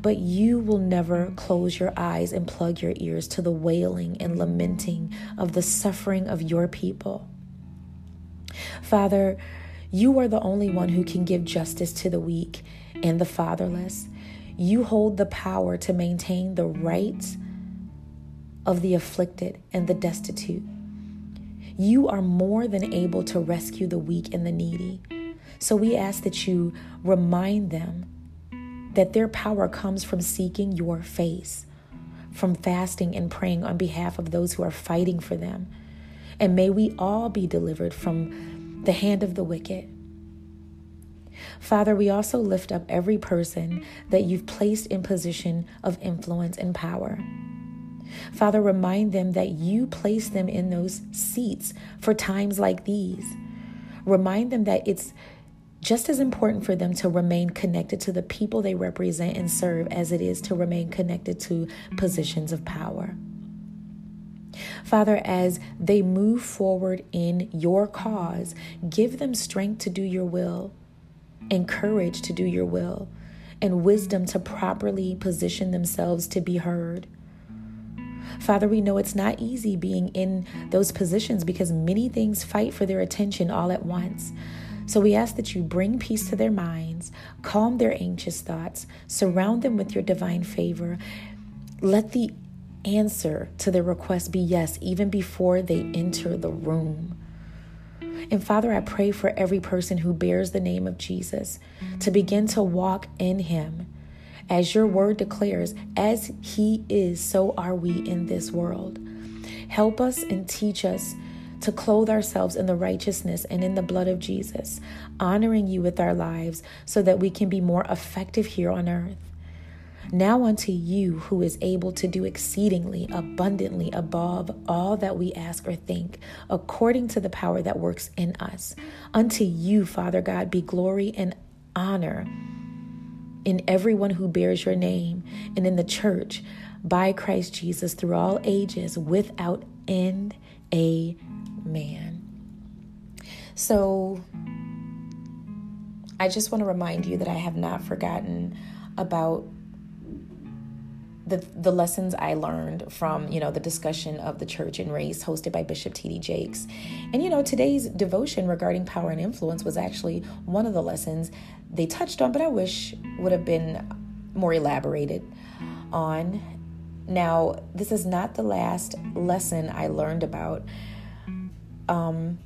But you will never close your eyes and plug your ears to the wailing and lamenting of the suffering of your people. Father, you are the only one who can give justice to the weak and the fatherless. You hold the power to maintain the rights of the afflicted and the destitute. You are more than able to rescue the weak and the needy. So we ask that you remind them that their power comes from seeking your face, from fasting and praying on behalf of those who are fighting for them. And may we all be delivered from the hand of the wicked. Father, we also lift up every person that you've placed in position of influence and power. Father, remind them that you place them in those seats for times like these. Remind them that it's just as important for them to remain connected to the people they represent and serve as it is to remain connected to positions of power. Father, as they move forward in your cause, give them strength to do your will and courage to do your will. and wisdom to properly position themselves to be heard. Father, we know it's not easy being in those positions because many things fight for their attention all at once. So we ask that you bring peace to their minds, calm their anxious thoughts, surround them with your divine favor. Let the answer to their request be yes, even before they enter the room. And Father, I pray for every person who bears the name of Jesus to begin to walk in Him. As your word declares, as He is, so are we in this world. Help us and teach us to clothe ourselves in the righteousness and in the blood of Jesus, honoring you with our lives so that we can be more effective here on earth. Now unto you who is able to do exceedingly abundantly above all that we ask or think, according to the power that works in us. Unto you, Father God, be glory and honor in everyone who bears your name and in the church by Christ Jesus through all ages without end. Amen. So I just want to remind you that I have not forgotten about the the lessons I learned from you know the discussion of the church and race hosted by Bishop T.D. Jakes, and you know today's devotion regarding power and influence was actually one of the lessons they touched on, but I wish would have been more elaborated on. Now, this is not the last lesson I learned about. Um,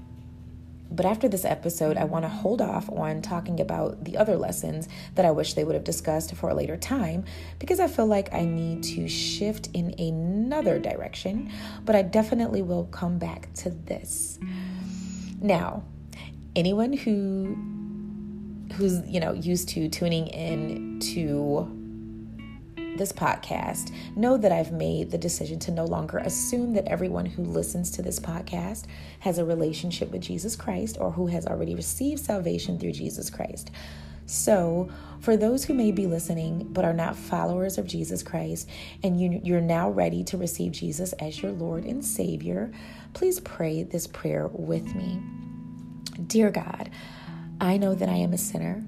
but after this episode, I want to hold off on talking about the other lessons that I wish they would have discussed for a later time because I feel like I need to shift in another direction. But I definitely will come back to this. Now, anyone who who's you know used to tuning in to this podcast, know that I've made the decision to no longer assume that everyone who listens to this podcast has a relationship with Jesus Christ or who has already received salvation through Jesus Christ. So, for those who may be listening but are not followers of Jesus Christ, and you, you're now ready to receive Jesus as your Lord and Savior, please pray this prayer with me. Dear God, I know that I am a sinner,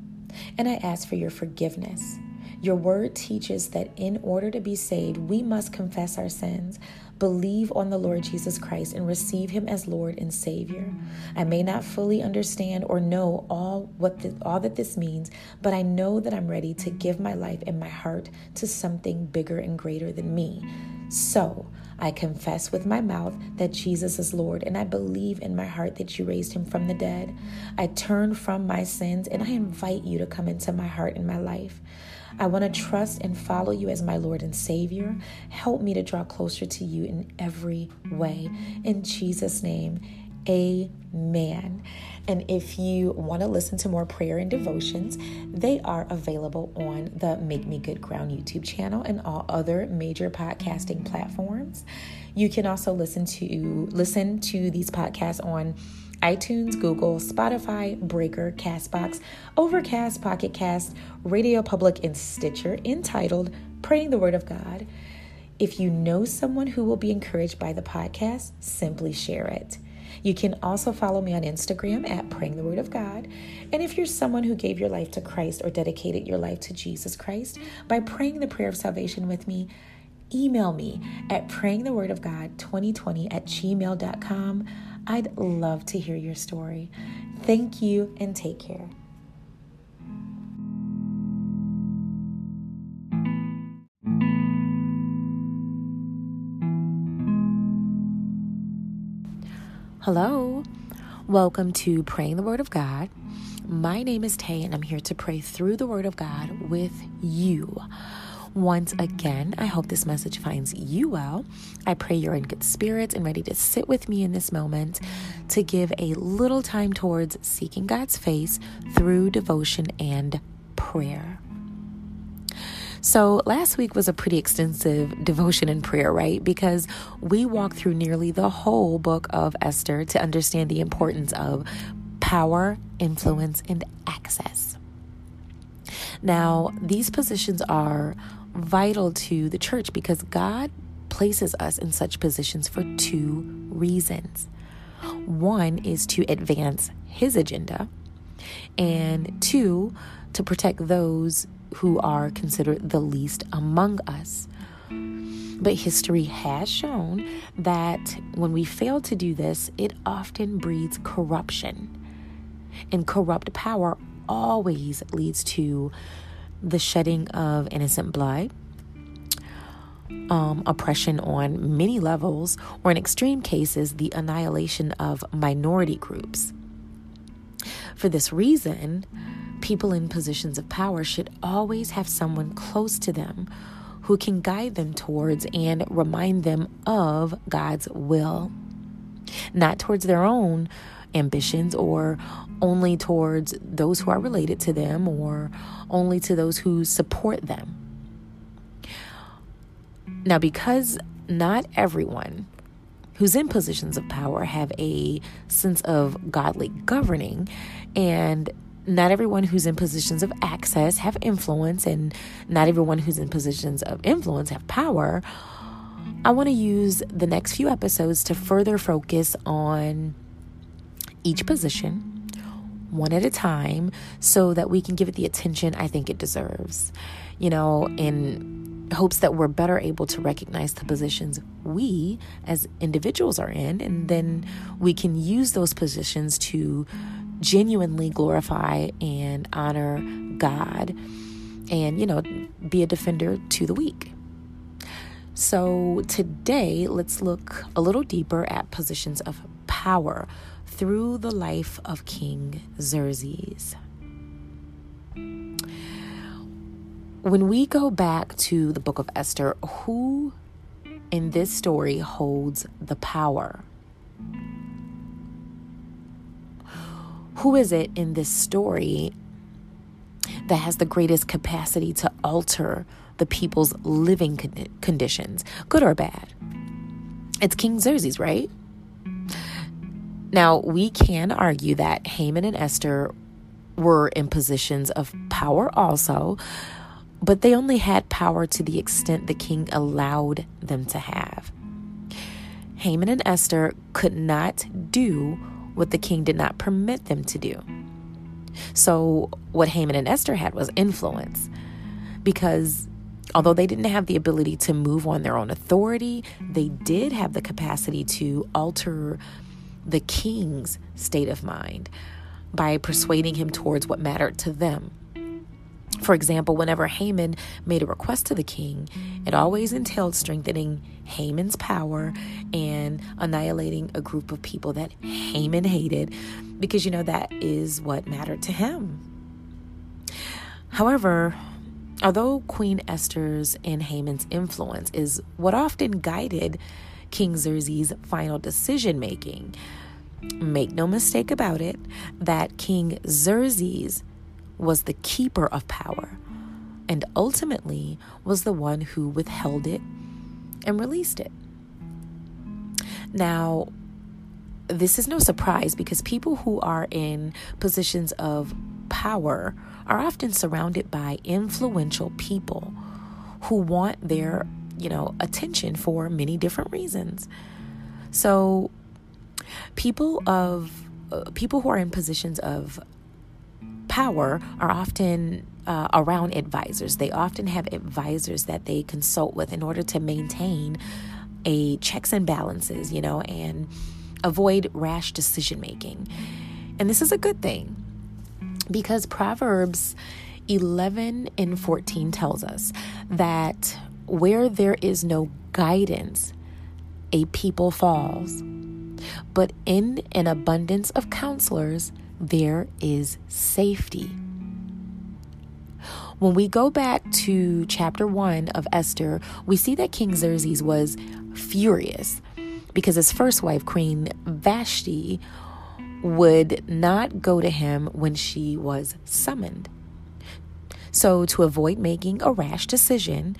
and I ask for your forgiveness. Your word teaches that in order to be saved, we must confess our sins, believe on the Lord Jesus Christ, and receive him as Lord and Savior. I may not fully understand or know all what the, all that this means, but I know that I'm ready to give my life and my heart to something bigger and greater than me. So, I confess with my mouth that Jesus is Lord, and I believe in my heart that you raised him from the dead. I turn from my sins and I invite you to come into my heart and my life. I want to trust and follow you as my Lord and Savior. Help me to draw closer to you in every way. In Jesus' name, amen. And if you want to listen to more prayer and devotions, they are available on the Make Me Good Ground YouTube channel and all other major podcasting platforms. You can also listen to listen to these podcasts on iTunes, Google, Spotify, Breaker, Castbox, Overcast, Pocket Cast, Radio Public, and Stitcher entitled Praying the Word of God. If you know someone who will be encouraged by the podcast, simply share it. You can also follow me on Instagram at Praying the Word of God. And if you're someone who gave your life to Christ or dedicated your life to Jesus Christ by praying the prayer of salvation with me, email me at prayingthewordofgod2020 at gmail.com. I'd love to hear your story. Thank you and take care. Hello, welcome to Praying the Word of God. My name is Tay, and I'm here to pray through the Word of God with you. Once again, I hope this message finds you well. I pray you're in good spirits and ready to sit with me in this moment to give a little time towards seeking God's face through devotion and prayer. So, last week was a pretty extensive devotion and prayer, right? Because we walked through nearly the whole book of Esther to understand the importance of power, influence, and access. Now, these positions are vital to the church because God places us in such positions for two reasons. One is to advance his agenda, and two, to protect those who are considered the least among us. But history has shown that when we fail to do this, it often breeds corruption. And corrupt power always leads to the shedding of innocent blood, um, oppression on many levels, or in extreme cases, the annihilation of minority groups. For this reason, people in positions of power should always have someone close to them who can guide them towards and remind them of God's will, not towards their own ambitions or only towards those who are related to them or only to those who support them. Now, because not everyone who's in positions of power have a sense of godly governing and not everyone who's in positions of access have influence, and not everyone who's in positions of influence have power. I want to use the next few episodes to further focus on each position, one at a time, so that we can give it the attention I think it deserves. You know, in hopes that we're better able to recognize the positions we as individuals are in, and then we can use those positions to genuinely glorify and honor God and, you know, be a defender to the weak. So today, let's look a little deeper at positions of power through the life of King Xerxes. When we go back to the book of Esther, who in this story holds the power? Who is it in this story that has the greatest capacity to alter the people's living con- conditions, good or bad? It's King Xerxes, right? Now, we can argue that Haman and Esther were in positions of power also, but they only had power to the extent the king allowed them to have. Haman and Esther could not do what the king did not permit them to do. So, what Haman and Esther had was influence because although they didn't have the ability to move on their own authority, they did have the capacity to alter the king's state of mind by persuading him towards what mattered to them. For example, whenever Haman made a request to the king, it always entailed strengthening Haman's power and annihilating a group of people that Haman hated because, you know, that is what mattered to him. However, although Queen Esther's and Haman's influence is what often guided King Xerxes' final decision making, make no mistake about it that King Xerxes was the keeper of power and ultimately was the one who withheld it and released it. Now, this is no surprise because people who are in positions of power are often surrounded by influential people who want their, you know, attention for many different reasons. So, people of uh, people who are in positions of power are often uh, around advisors. They often have advisors that they consult with in order to maintain a checks and balances, you know, and avoid rash decision making. And this is a good thing because Proverbs 11 and 14 tells us that where there is no guidance, a people falls. But in an abundance of counselors, there is safety. When we go back to chapter 1 of Esther, we see that King Xerxes was furious because his first wife, Queen Vashti, would not go to him when she was summoned. So, to avoid making a rash decision,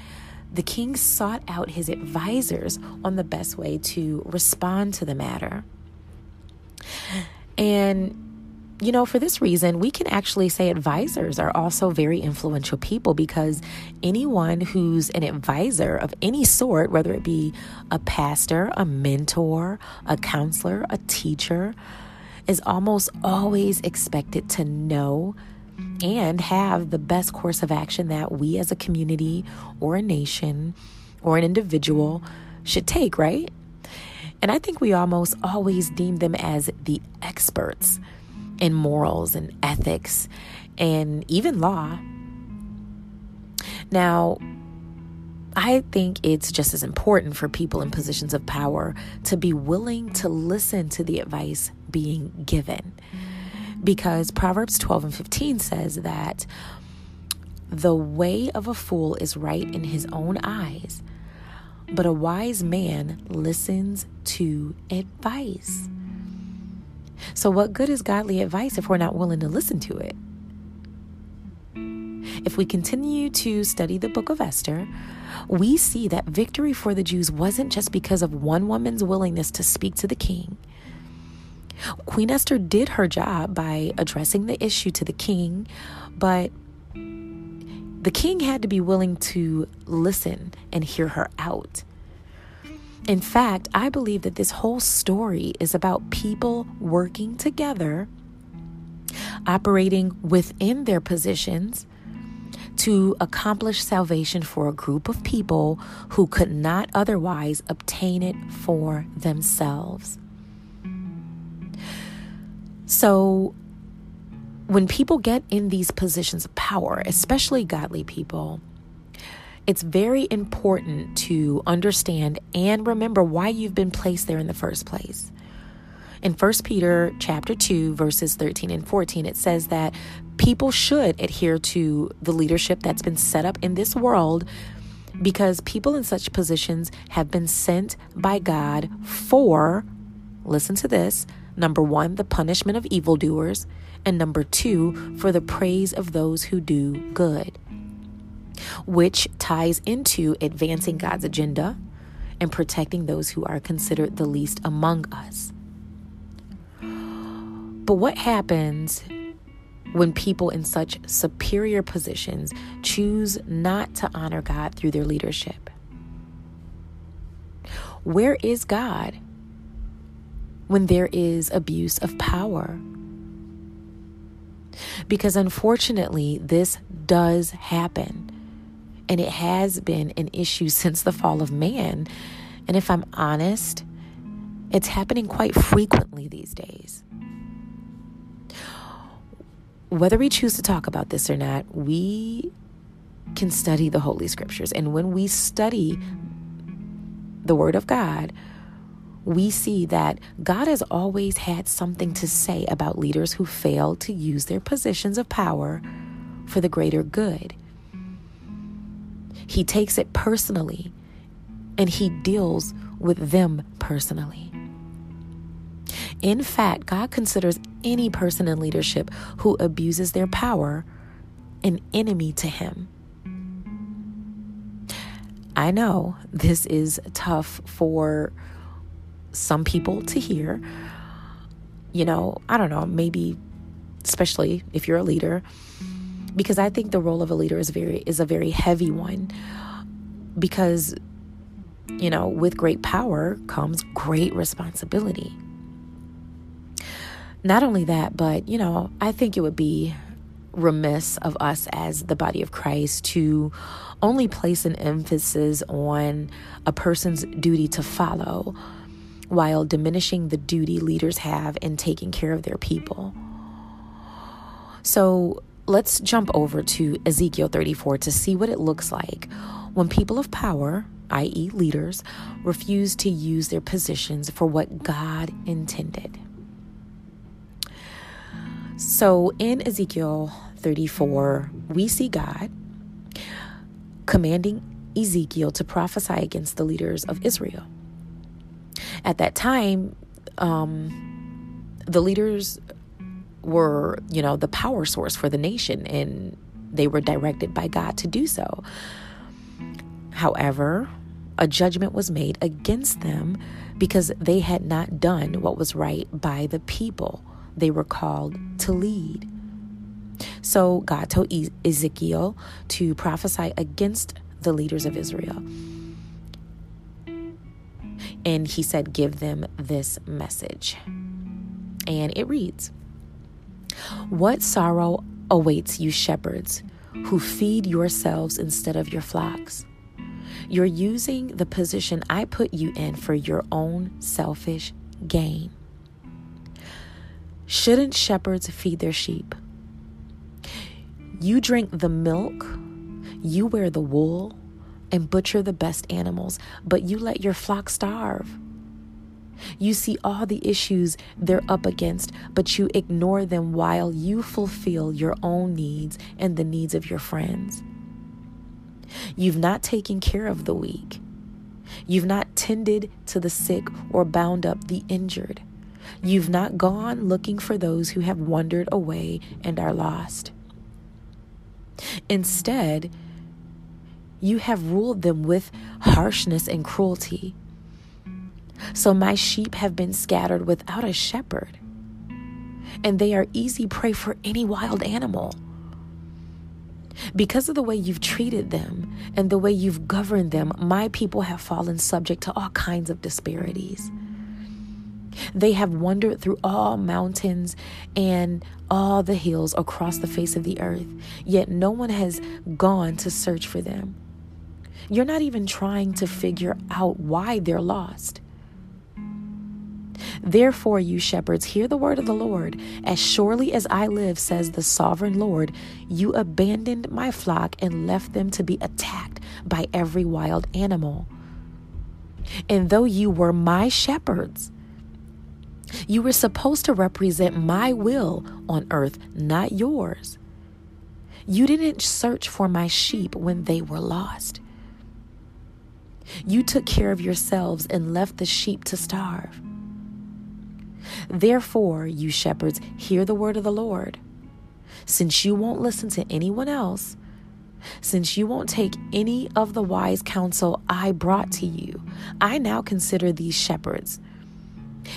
the king sought out his advisors on the best way to respond to the matter. And you know, for this reason, we can actually say advisors are also very influential people because anyone who's an advisor of any sort, whether it be a pastor, a mentor, a counselor, a teacher, is almost always expected to know and have the best course of action that we as a community or a nation or an individual should take, right? And I think we almost always deem them as the experts in morals and ethics and even law. Now, I think it's just as important for people in positions of power to be willing to listen to the advice being given. Because Proverbs 12 and 15 says that the way of a fool is right in his own eyes, but a wise man listens to advice. So, what good is godly advice if we're not willing to listen to it? If we continue to study the book of Esther, we see that victory for the Jews wasn't just because of one woman's willingness to speak to the king. Queen Esther did her job by addressing the issue to the king, but the king had to be willing to listen and hear her out. In fact, I believe that this whole story is about people working together, operating within their positions to accomplish salvation for a group of people who could not otherwise obtain it for themselves. So, when people get in these positions of power, especially godly people, it's very important to understand and remember why you've been placed there in the first place. In 1 Peter chapter 2 verses 13 and 14 it says that people should adhere to the leadership that's been set up in this world because people in such positions have been sent by God for listen to this, number 1 the punishment of evildoers and number 2 for the praise of those who do good which ties into advancing God's agenda and protecting those who are considered the least among us. But what happens when people in such superior positions choose not to honor God through their leadership? Where is God when there is abuse of power? Because unfortunately, this does happen. And it has been an issue [laughs] since the fall of man. And if I'm honest, it's happening quite frequently these days. Whether we choose to talk about this or not, we can study the Holy Scriptures. And when we study the Word of God, we see that God has always had something to say about leaders who fail to use their positions of power for the greater good. He takes it personally and he deals with them personally. In fact, God considers any person in leadership who abuses their power an enemy to him. I know this is tough for some people to hear. You know, I don't know, maybe especially if you're a leader because I think the role of a leader is very is a very heavy one because you know, with great power comes great responsibility. Not only that, but you know, I think it would be remiss of us as the body of Christ to only place an emphasis on a person's duty to follow while diminishing the duty leaders have in taking care of their people. So, let's jump over to Ezekiel 34 to see what it looks like when people of power, i.e., leaders, refuse to use their positions for what God intended. So in Ezekiel 34, we see God commanding Ezekiel to prophesy against the leaders of Israel. At that time, um, the leaders were, you know, the power source for the nation, and they were directed by God to do so. However, a judgment was made against them because they had not done what was right by the people they were called to lead. So God told Ezekiel to prophesy against the leaders of Israel. And he said, Give them this message. And it reads what sorrow awaits you, shepherds, who feed yourselves instead of your flocks. You're using the position I put you in for your own selfish gain. Shouldn't shepherds feed their sheep? You drink the milk, you wear the wool, and butcher the best animals, but you let your flock starve. You see all the issues they're up against, but you ignore them while you fulfill your own needs and the needs of your friends. You've not taken care of the weak. You've not tended to the sick or bound up the injured. You've not gone looking for those who have wandered away and are lost. Instead, you have ruled them with harshness and cruelty. So my sheep have been scattered without a shepherd, and they are easy prey for any wild animal. Because of the way you've treated them and the way you've governed them, my people have fallen subject to all kinds of disparities. They have wandered through all mountains and all the hills across the face of the earth, yet no one has gone to search for them. You're not even trying to figure out why they're lost. Therefore, you shepherds, hear the word of the Lord. As surely as I live, says the sovereign Lord, you abandoned my flock and left them to be attacked by every wild animal. And though you were my shepherds, you were supposed to represent my will on earth, not yours. You didn't search for my sheep when they were lost. You took care of yourselves and left the sheep to starve. Therefore, you shepherds, hear the word of the Lord. Since you won't listen to anyone else, since you won't take any of the wise counsel I brought to you, I now consider these shepherds,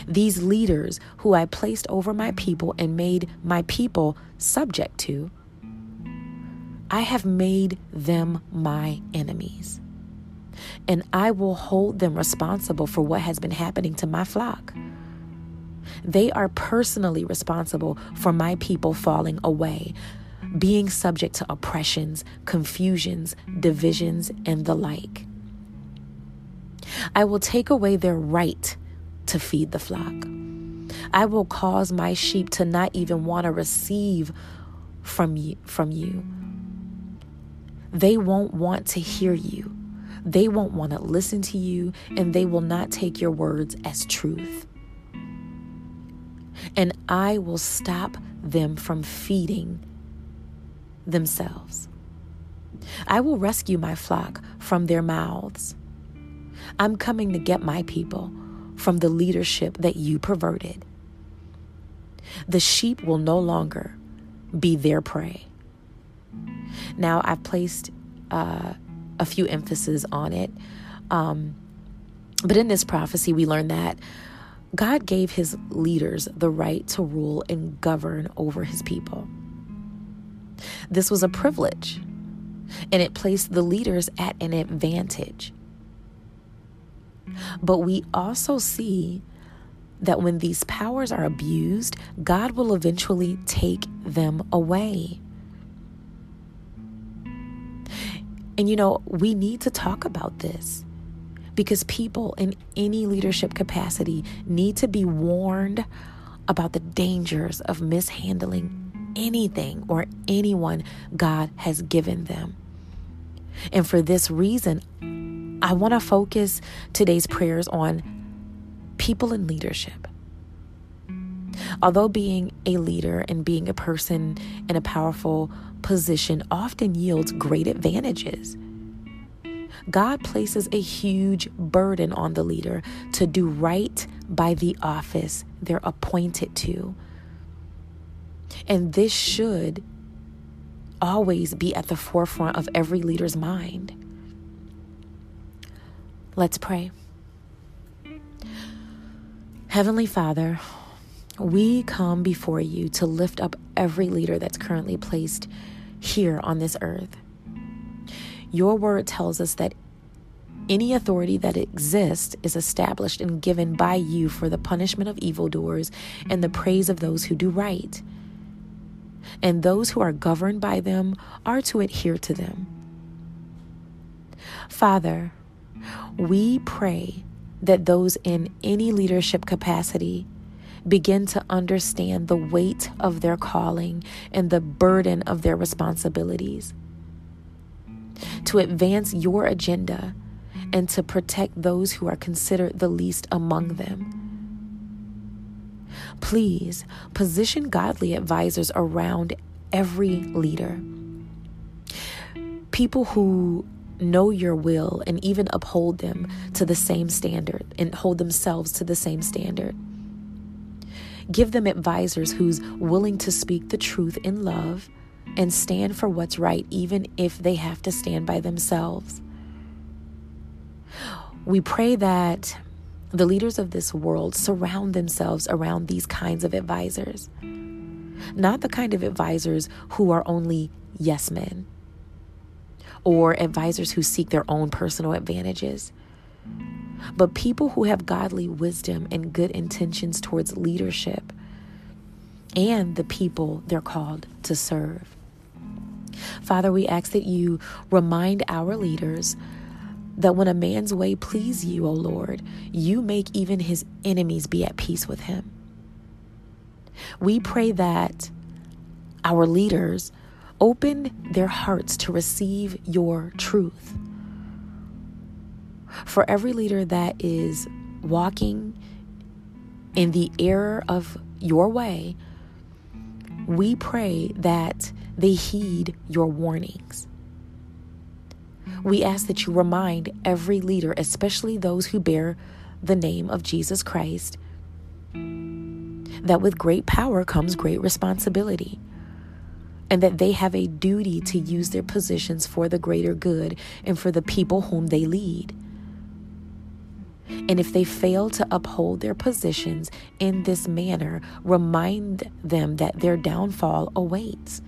these leaders who I placed over my people and made my people subject to, I have made them my enemies. And I will hold them responsible for what has been happening to my flock. They are personally responsible for my people falling away, being subject to oppressions, confusions, divisions, and the like. I will take away their right to feed the flock. I will cause my sheep to not even want to receive from you, from you. They won't want to hear you. They won't want to listen to you, and they will not take your words as truth and I will stop them from feeding themselves. I will rescue my flock from their mouths. I'm coming to get my people from the leadership that you perverted. The sheep will no longer be their prey. Now, I've placed uh, a few emphasis on it. Um, but in this prophecy, we learn that God gave his leaders the right to rule and govern over his people. This was a privilege, and it placed the leaders at an advantage. But we also see that when these powers are abused, God will eventually take them away. And you know, we need to talk about this because people in any leadership capacity need to be warned about the dangers of mishandling anything or anyone God has given them. And for this reason, I want to focus today's prayers on people in leadership. Although being a leader and being a person in a powerful position often yields great advantages, God places a huge burden on the leader to do right by the office they're appointed to. And this should always be at the forefront of every leader's mind. Let's pray. Heavenly Father, we come before you to lift up every leader that's currently placed here on this earth. Your word tells us that any authority that exists is established and given by you for the punishment of evildoers and the praise of those who do right. and those who are governed by them are to adhere to them. Father, we pray that those in any leadership capacity begin to understand the weight of their calling and the burden of their responsibilities. To advance your agenda and to protect those who are considered the least among them. Please position godly advisors around every leader. People who know your will and even uphold them to the same standard and hold themselves to the same standard. Give them advisors who's willing to speak the truth in love and stand for what's right, even if they have to stand by themselves. We pray that the leaders of this world surround themselves around these kinds of advisors, not the kind of advisors who are only yes men or advisors who seek their own personal advantages, but people who have godly wisdom and good intentions towards leadership and the people they're called to serve. Father, we ask that you remind our leaders that when a man's way please you, O Lord, you make even his enemies be at peace with him. We pray that our leaders Open their hearts to receive your truth. For every leader that is walking in the error of your way, we pray that they heed your warnings. We ask that you remind every leader, especially those who bear the name of Jesus Christ, that with great power comes great responsibility and that they have a duty to use their positions for the greater good and for the people whom they lead. And if they fail to uphold their positions in this manner, remind them that their downfall awaits.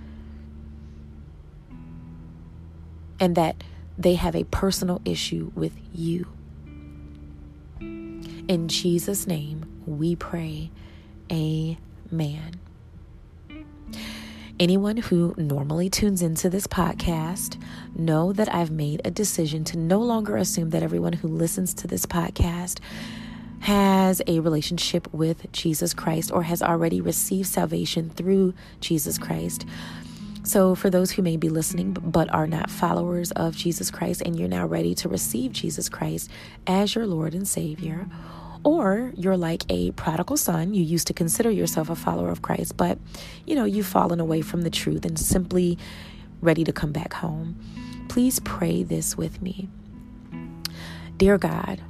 And that they have a personal issue with you. In Jesus' name, we pray. Amen. Anyone who normally tunes into this podcast know that I've made a decision to no longer assume that everyone who listens to this podcast has a relationship with Jesus Christ or has already received salvation through Jesus Christ. So, for those who may be listening but are not followers of Jesus Christ and you're now ready to receive Jesus Christ as your Lord and Savior, or you're like a prodigal son, you used to consider yourself a follower of Christ, but you know, you've fallen away from the truth and simply ready to come back home. Please pray this with me. Dear God,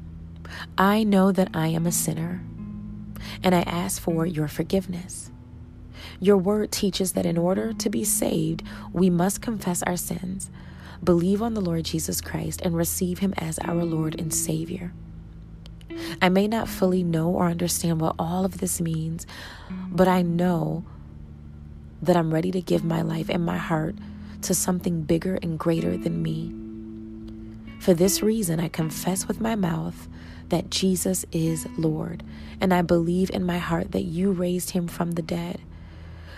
I know that I am a sinner and I ask for your forgiveness. Your word teaches that in order to be saved, we must confess our sins, believe on the Lord Jesus Christ, and receive him as our Lord and Savior. I may not fully know or understand what all of this means, but I know that I'm ready to give my life and my heart to something bigger and greater than me. For this reason, I confess with my mouth that Jesus is Lord, and I believe in my heart that you raised him from the dead.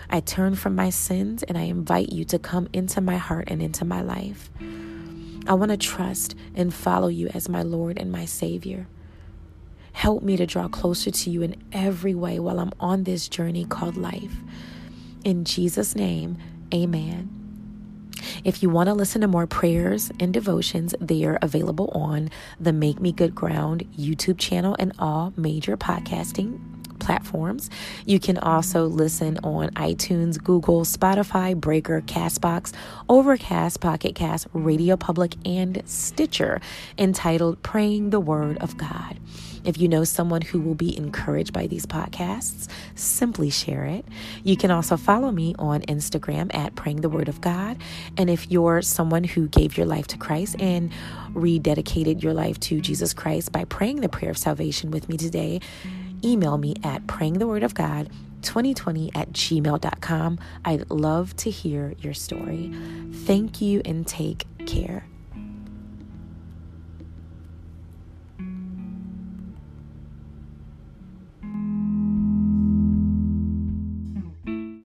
I turn from my sins and I invite you to come into my heart and into my life. I want to trust and follow you as my Lord and my Savior. Help me to draw closer to you in every way while I'm on this journey called life. In Jesus' name, amen. If you want to listen to more prayers and devotions, they are available on the Make Me Good Ground YouTube channel and all major podcasting platforms. You can also listen on iTunes, Google, Spotify, Breaker, Castbox, Overcast, Pocket Cast, Radio Public, and Stitcher, entitled Praying the Word of God. If you know someone who will be encouraged by these podcasts, simply share it. You can also follow me on Instagram at Praying the Word of God. And if you're someone who gave your life to Christ and rededicated your life to Jesus Christ by praying the prayer of salvation with me today, email me at prayingthewordofgod 2020 at gmail.com. I'd love to hear your story. Thank you and take care.